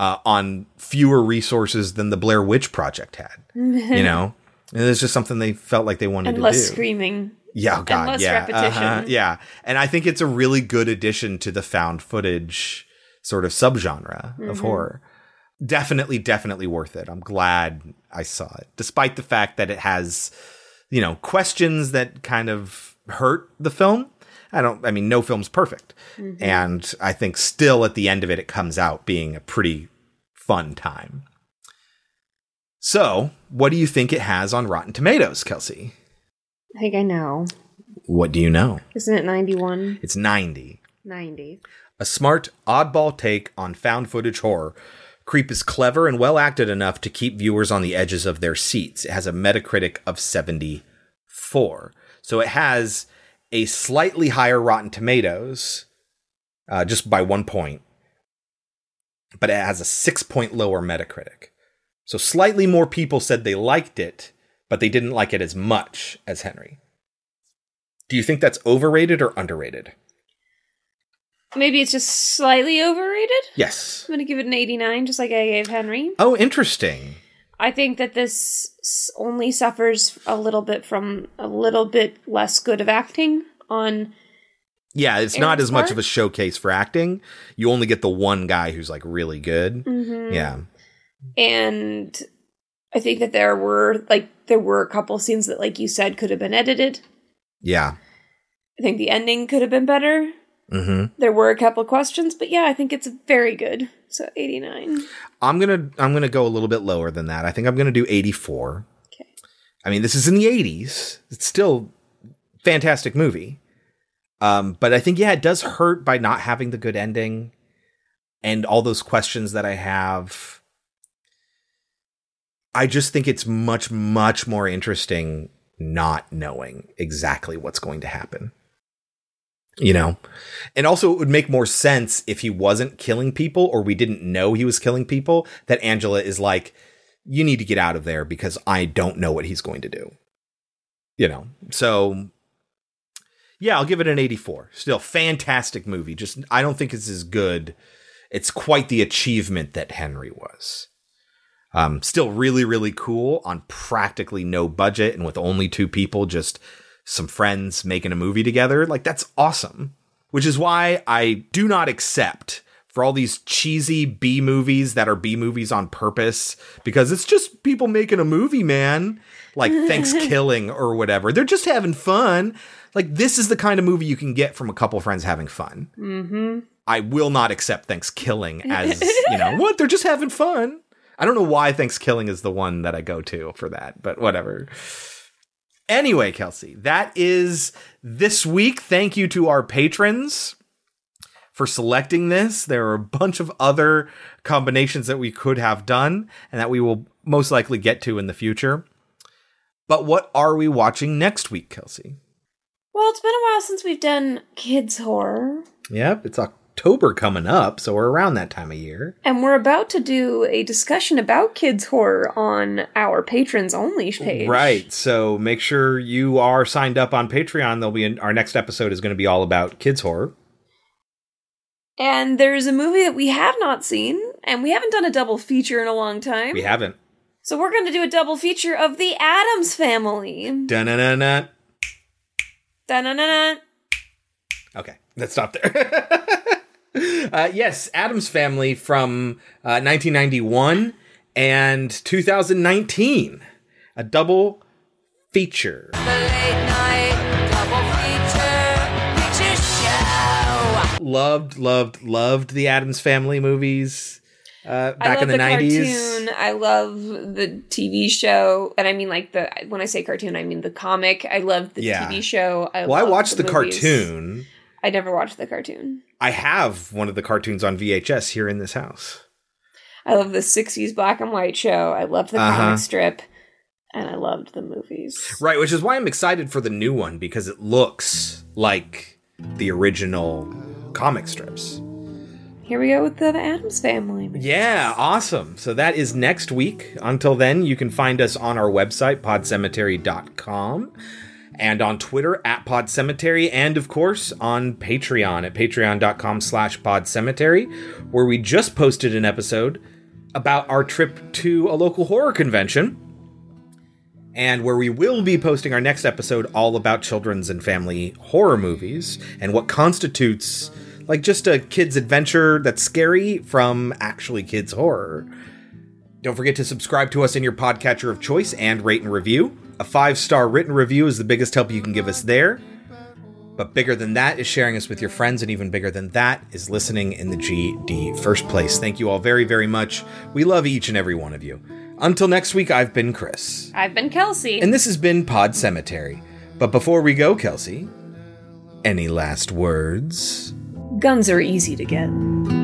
Speaker 1: Uh, on fewer resources than the Blair Witch Project had, you know, and it's just something they felt like they wanted
Speaker 2: and
Speaker 1: to
Speaker 2: less
Speaker 1: do.
Speaker 2: screaming.
Speaker 1: Yeah, oh God,
Speaker 2: and less
Speaker 1: yeah,
Speaker 2: repetition.
Speaker 1: uh-huh, yeah. And I think it's a really good addition to the found footage sort of subgenre of
Speaker 2: Mhm.
Speaker 1: horror. Definitely, definitely worth it. I'm glad I saw it, despite the fact that it has, you know, questions that kind of hurt the film. I don't. I mean, no film's perfect,
Speaker 2: Mhm.
Speaker 1: and I think still at the end of it, it comes out being a pretty fun time. So, what do you think it has on Rotten Tomatoes, Kelsey?
Speaker 2: I think I know.
Speaker 1: What do you know?
Speaker 2: Isn't it 91?
Speaker 1: It's 90.
Speaker 2: 90.
Speaker 1: A smart, oddball take on found footage horror. Creep is clever and well acted enough to keep viewers on the edges of their seats. It has a Metacritic of 74. So it has a slightly higher Rotten Tomatoes, uh, just by one point, but it has a six point lower Metacritic. So slightly more people said they liked it, but they didn't like it as much as Henry. Do you think that's overrated or underrated?
Speaker 2: Maybe it's just slightly overrated?
Speaker 1: Yes.
Speaker 2: I'm going to give it an 89, just like I gave Henry.
Speaker 1: Oh, interesting.
Speaker 2: I think that this only suffers a little bit from a little bit less good of acting on.
Speaker 1: Yeah, it's not as much of a showcase for acting. You only get the one guy who's like really good.
Speaker 2: Mhm.
Speaker 1: Yeah.
Speaker 2: And I think that there were, like, there were a couple scenes that, like you said, could have been edited.
Speaker 1: Yeah.
Speaker 2: I think the ending could have been better.
Speaker 1: hmm
Speaker 2: There were a couple questions, but yeah, I think it's very good. So 89.
Speaker 1: I'm gonna I'm gonna go a little bit lower than that. I think I'm gonna do 84. Okay. I mean, this is in the 80s. It's still fantastic movie. Um, but I think yeah, it does hurt by not having the good ending and all those questions that I have. I just think it's much much more interesting not knowing exactly what's going to happen. You know? And also, it would make more sense if he wasn't killing people or we didn't know he was killing people, that Angela is like, you need to get out of there because I don't know what he's going to do. You know? So, yeah, I'll give it an 84. Still, fantastic movie. Just, I don't think it's as good. It's quite the achievement that Henry was. Um, still really, really cool on practically no budget and with only two people, just some friends making a movie together. Like, that's awesome. Which is why I do not accept for all these cheesy B movies that are B movies on purpose because it's just people making a movie, man. Like Thanksgiving or whatever. They're just having fun. Like, this is the kind of movie you can get from a couple friends having fun.
Speaker 2: Mm-hmm.
Speaker 1: I will not accept Thanksgiving as, you know, what? They're just having fun. I don't know why Thanksgiving is the one that I go to for that, but whatever. Anyway, Kelsey, that is this week. Thank you to our patrons for selecting this. There are a bunch of other combinations that we could have done and that we will most likely get to in the future. But what are we watching next week, Kelsey?
Speaker 2: Well, it's been a while since we've done kids horror.
Speaker 1: Yep, it's October coming up, so we're around that time of year.
Speaker 2: And we're about to do a discussion about kids horror on our patrons only page.
Speaker 1: Right. So make sure you are signed up on Patreon. There'll be an, our next episode is going to be all about kids horror.
Speaker 2: And there's a movie that we have not seen, and we haven't done a double feature in a long time.
Speaker 1: We haven't.
Speaker 2: So we're going to do a double feature of the Addams Family.
Speaker 1: Dun dun dun dun.
Speaker 2: Dun-dun-dun-dun.
Speaker 1: Okay, let's stop there. uh, yes, Addams Family from uh, 1991 and 2019, a double feature. Loved, loved, loved the Addams Family movies uh,
Speaker 2: I
Speaker 1: back
Speaker 2: love
Speaker 1: in the, 90s.
Speaker 2: cartoon. I love the TV show, and I mean like the when I say cartoon, I mean the comic. I love the
Speaker 1: Yeah.
Speaker 2: TV show. I
Speaker 1: well, I watched the,
Speaker 2: movies.
Speaker 1: cartoon.
Speaker 2: I never watched the cartoon.
Speaker 1: I have one of the cartoons on VHS here in this house.
Speaker 2: I love the '60s black and white show. I love the
Speaker 1: Uh-huh.
Speaker 2: comic strip, and I loved the movies.
Speaker 1: Right, which is why I'm excited for the new one because it looks like the original comic strips.
Speaker 2: Here we go with the Addams Family.
Speaker 1: Yeah, awesome. So that is next week. Until then, you can find us on our website, podcemetery.com, and on Twitter at podcemetery, and of course on Patreon at patreon.com slash podcemetery, where we just posted an episode about our trip to a local horror convention and where we will be posting our next episode all about children's and family horror movies and what constitutes like just a kid's adventure that's scary from actually kids horror. Don't forget to subscribe to us in your podcatcher of choice and rate and review. A five star written review is the biggest help you can give us there. But bigger than that is sharing us with your friends, and even bigger than that is listening in the GD first place. Thank you all very, very much. We love each and every one of you. Until next week, I've been Chris.
Speaker 2: I've been Kelsey.
Speaker 1: And this has been Pod Cemetery. But before we go, Kelsey, any last words?
Speaker 2: Guns are easy to get.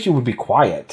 Speaker 1: Wish you would be quiet.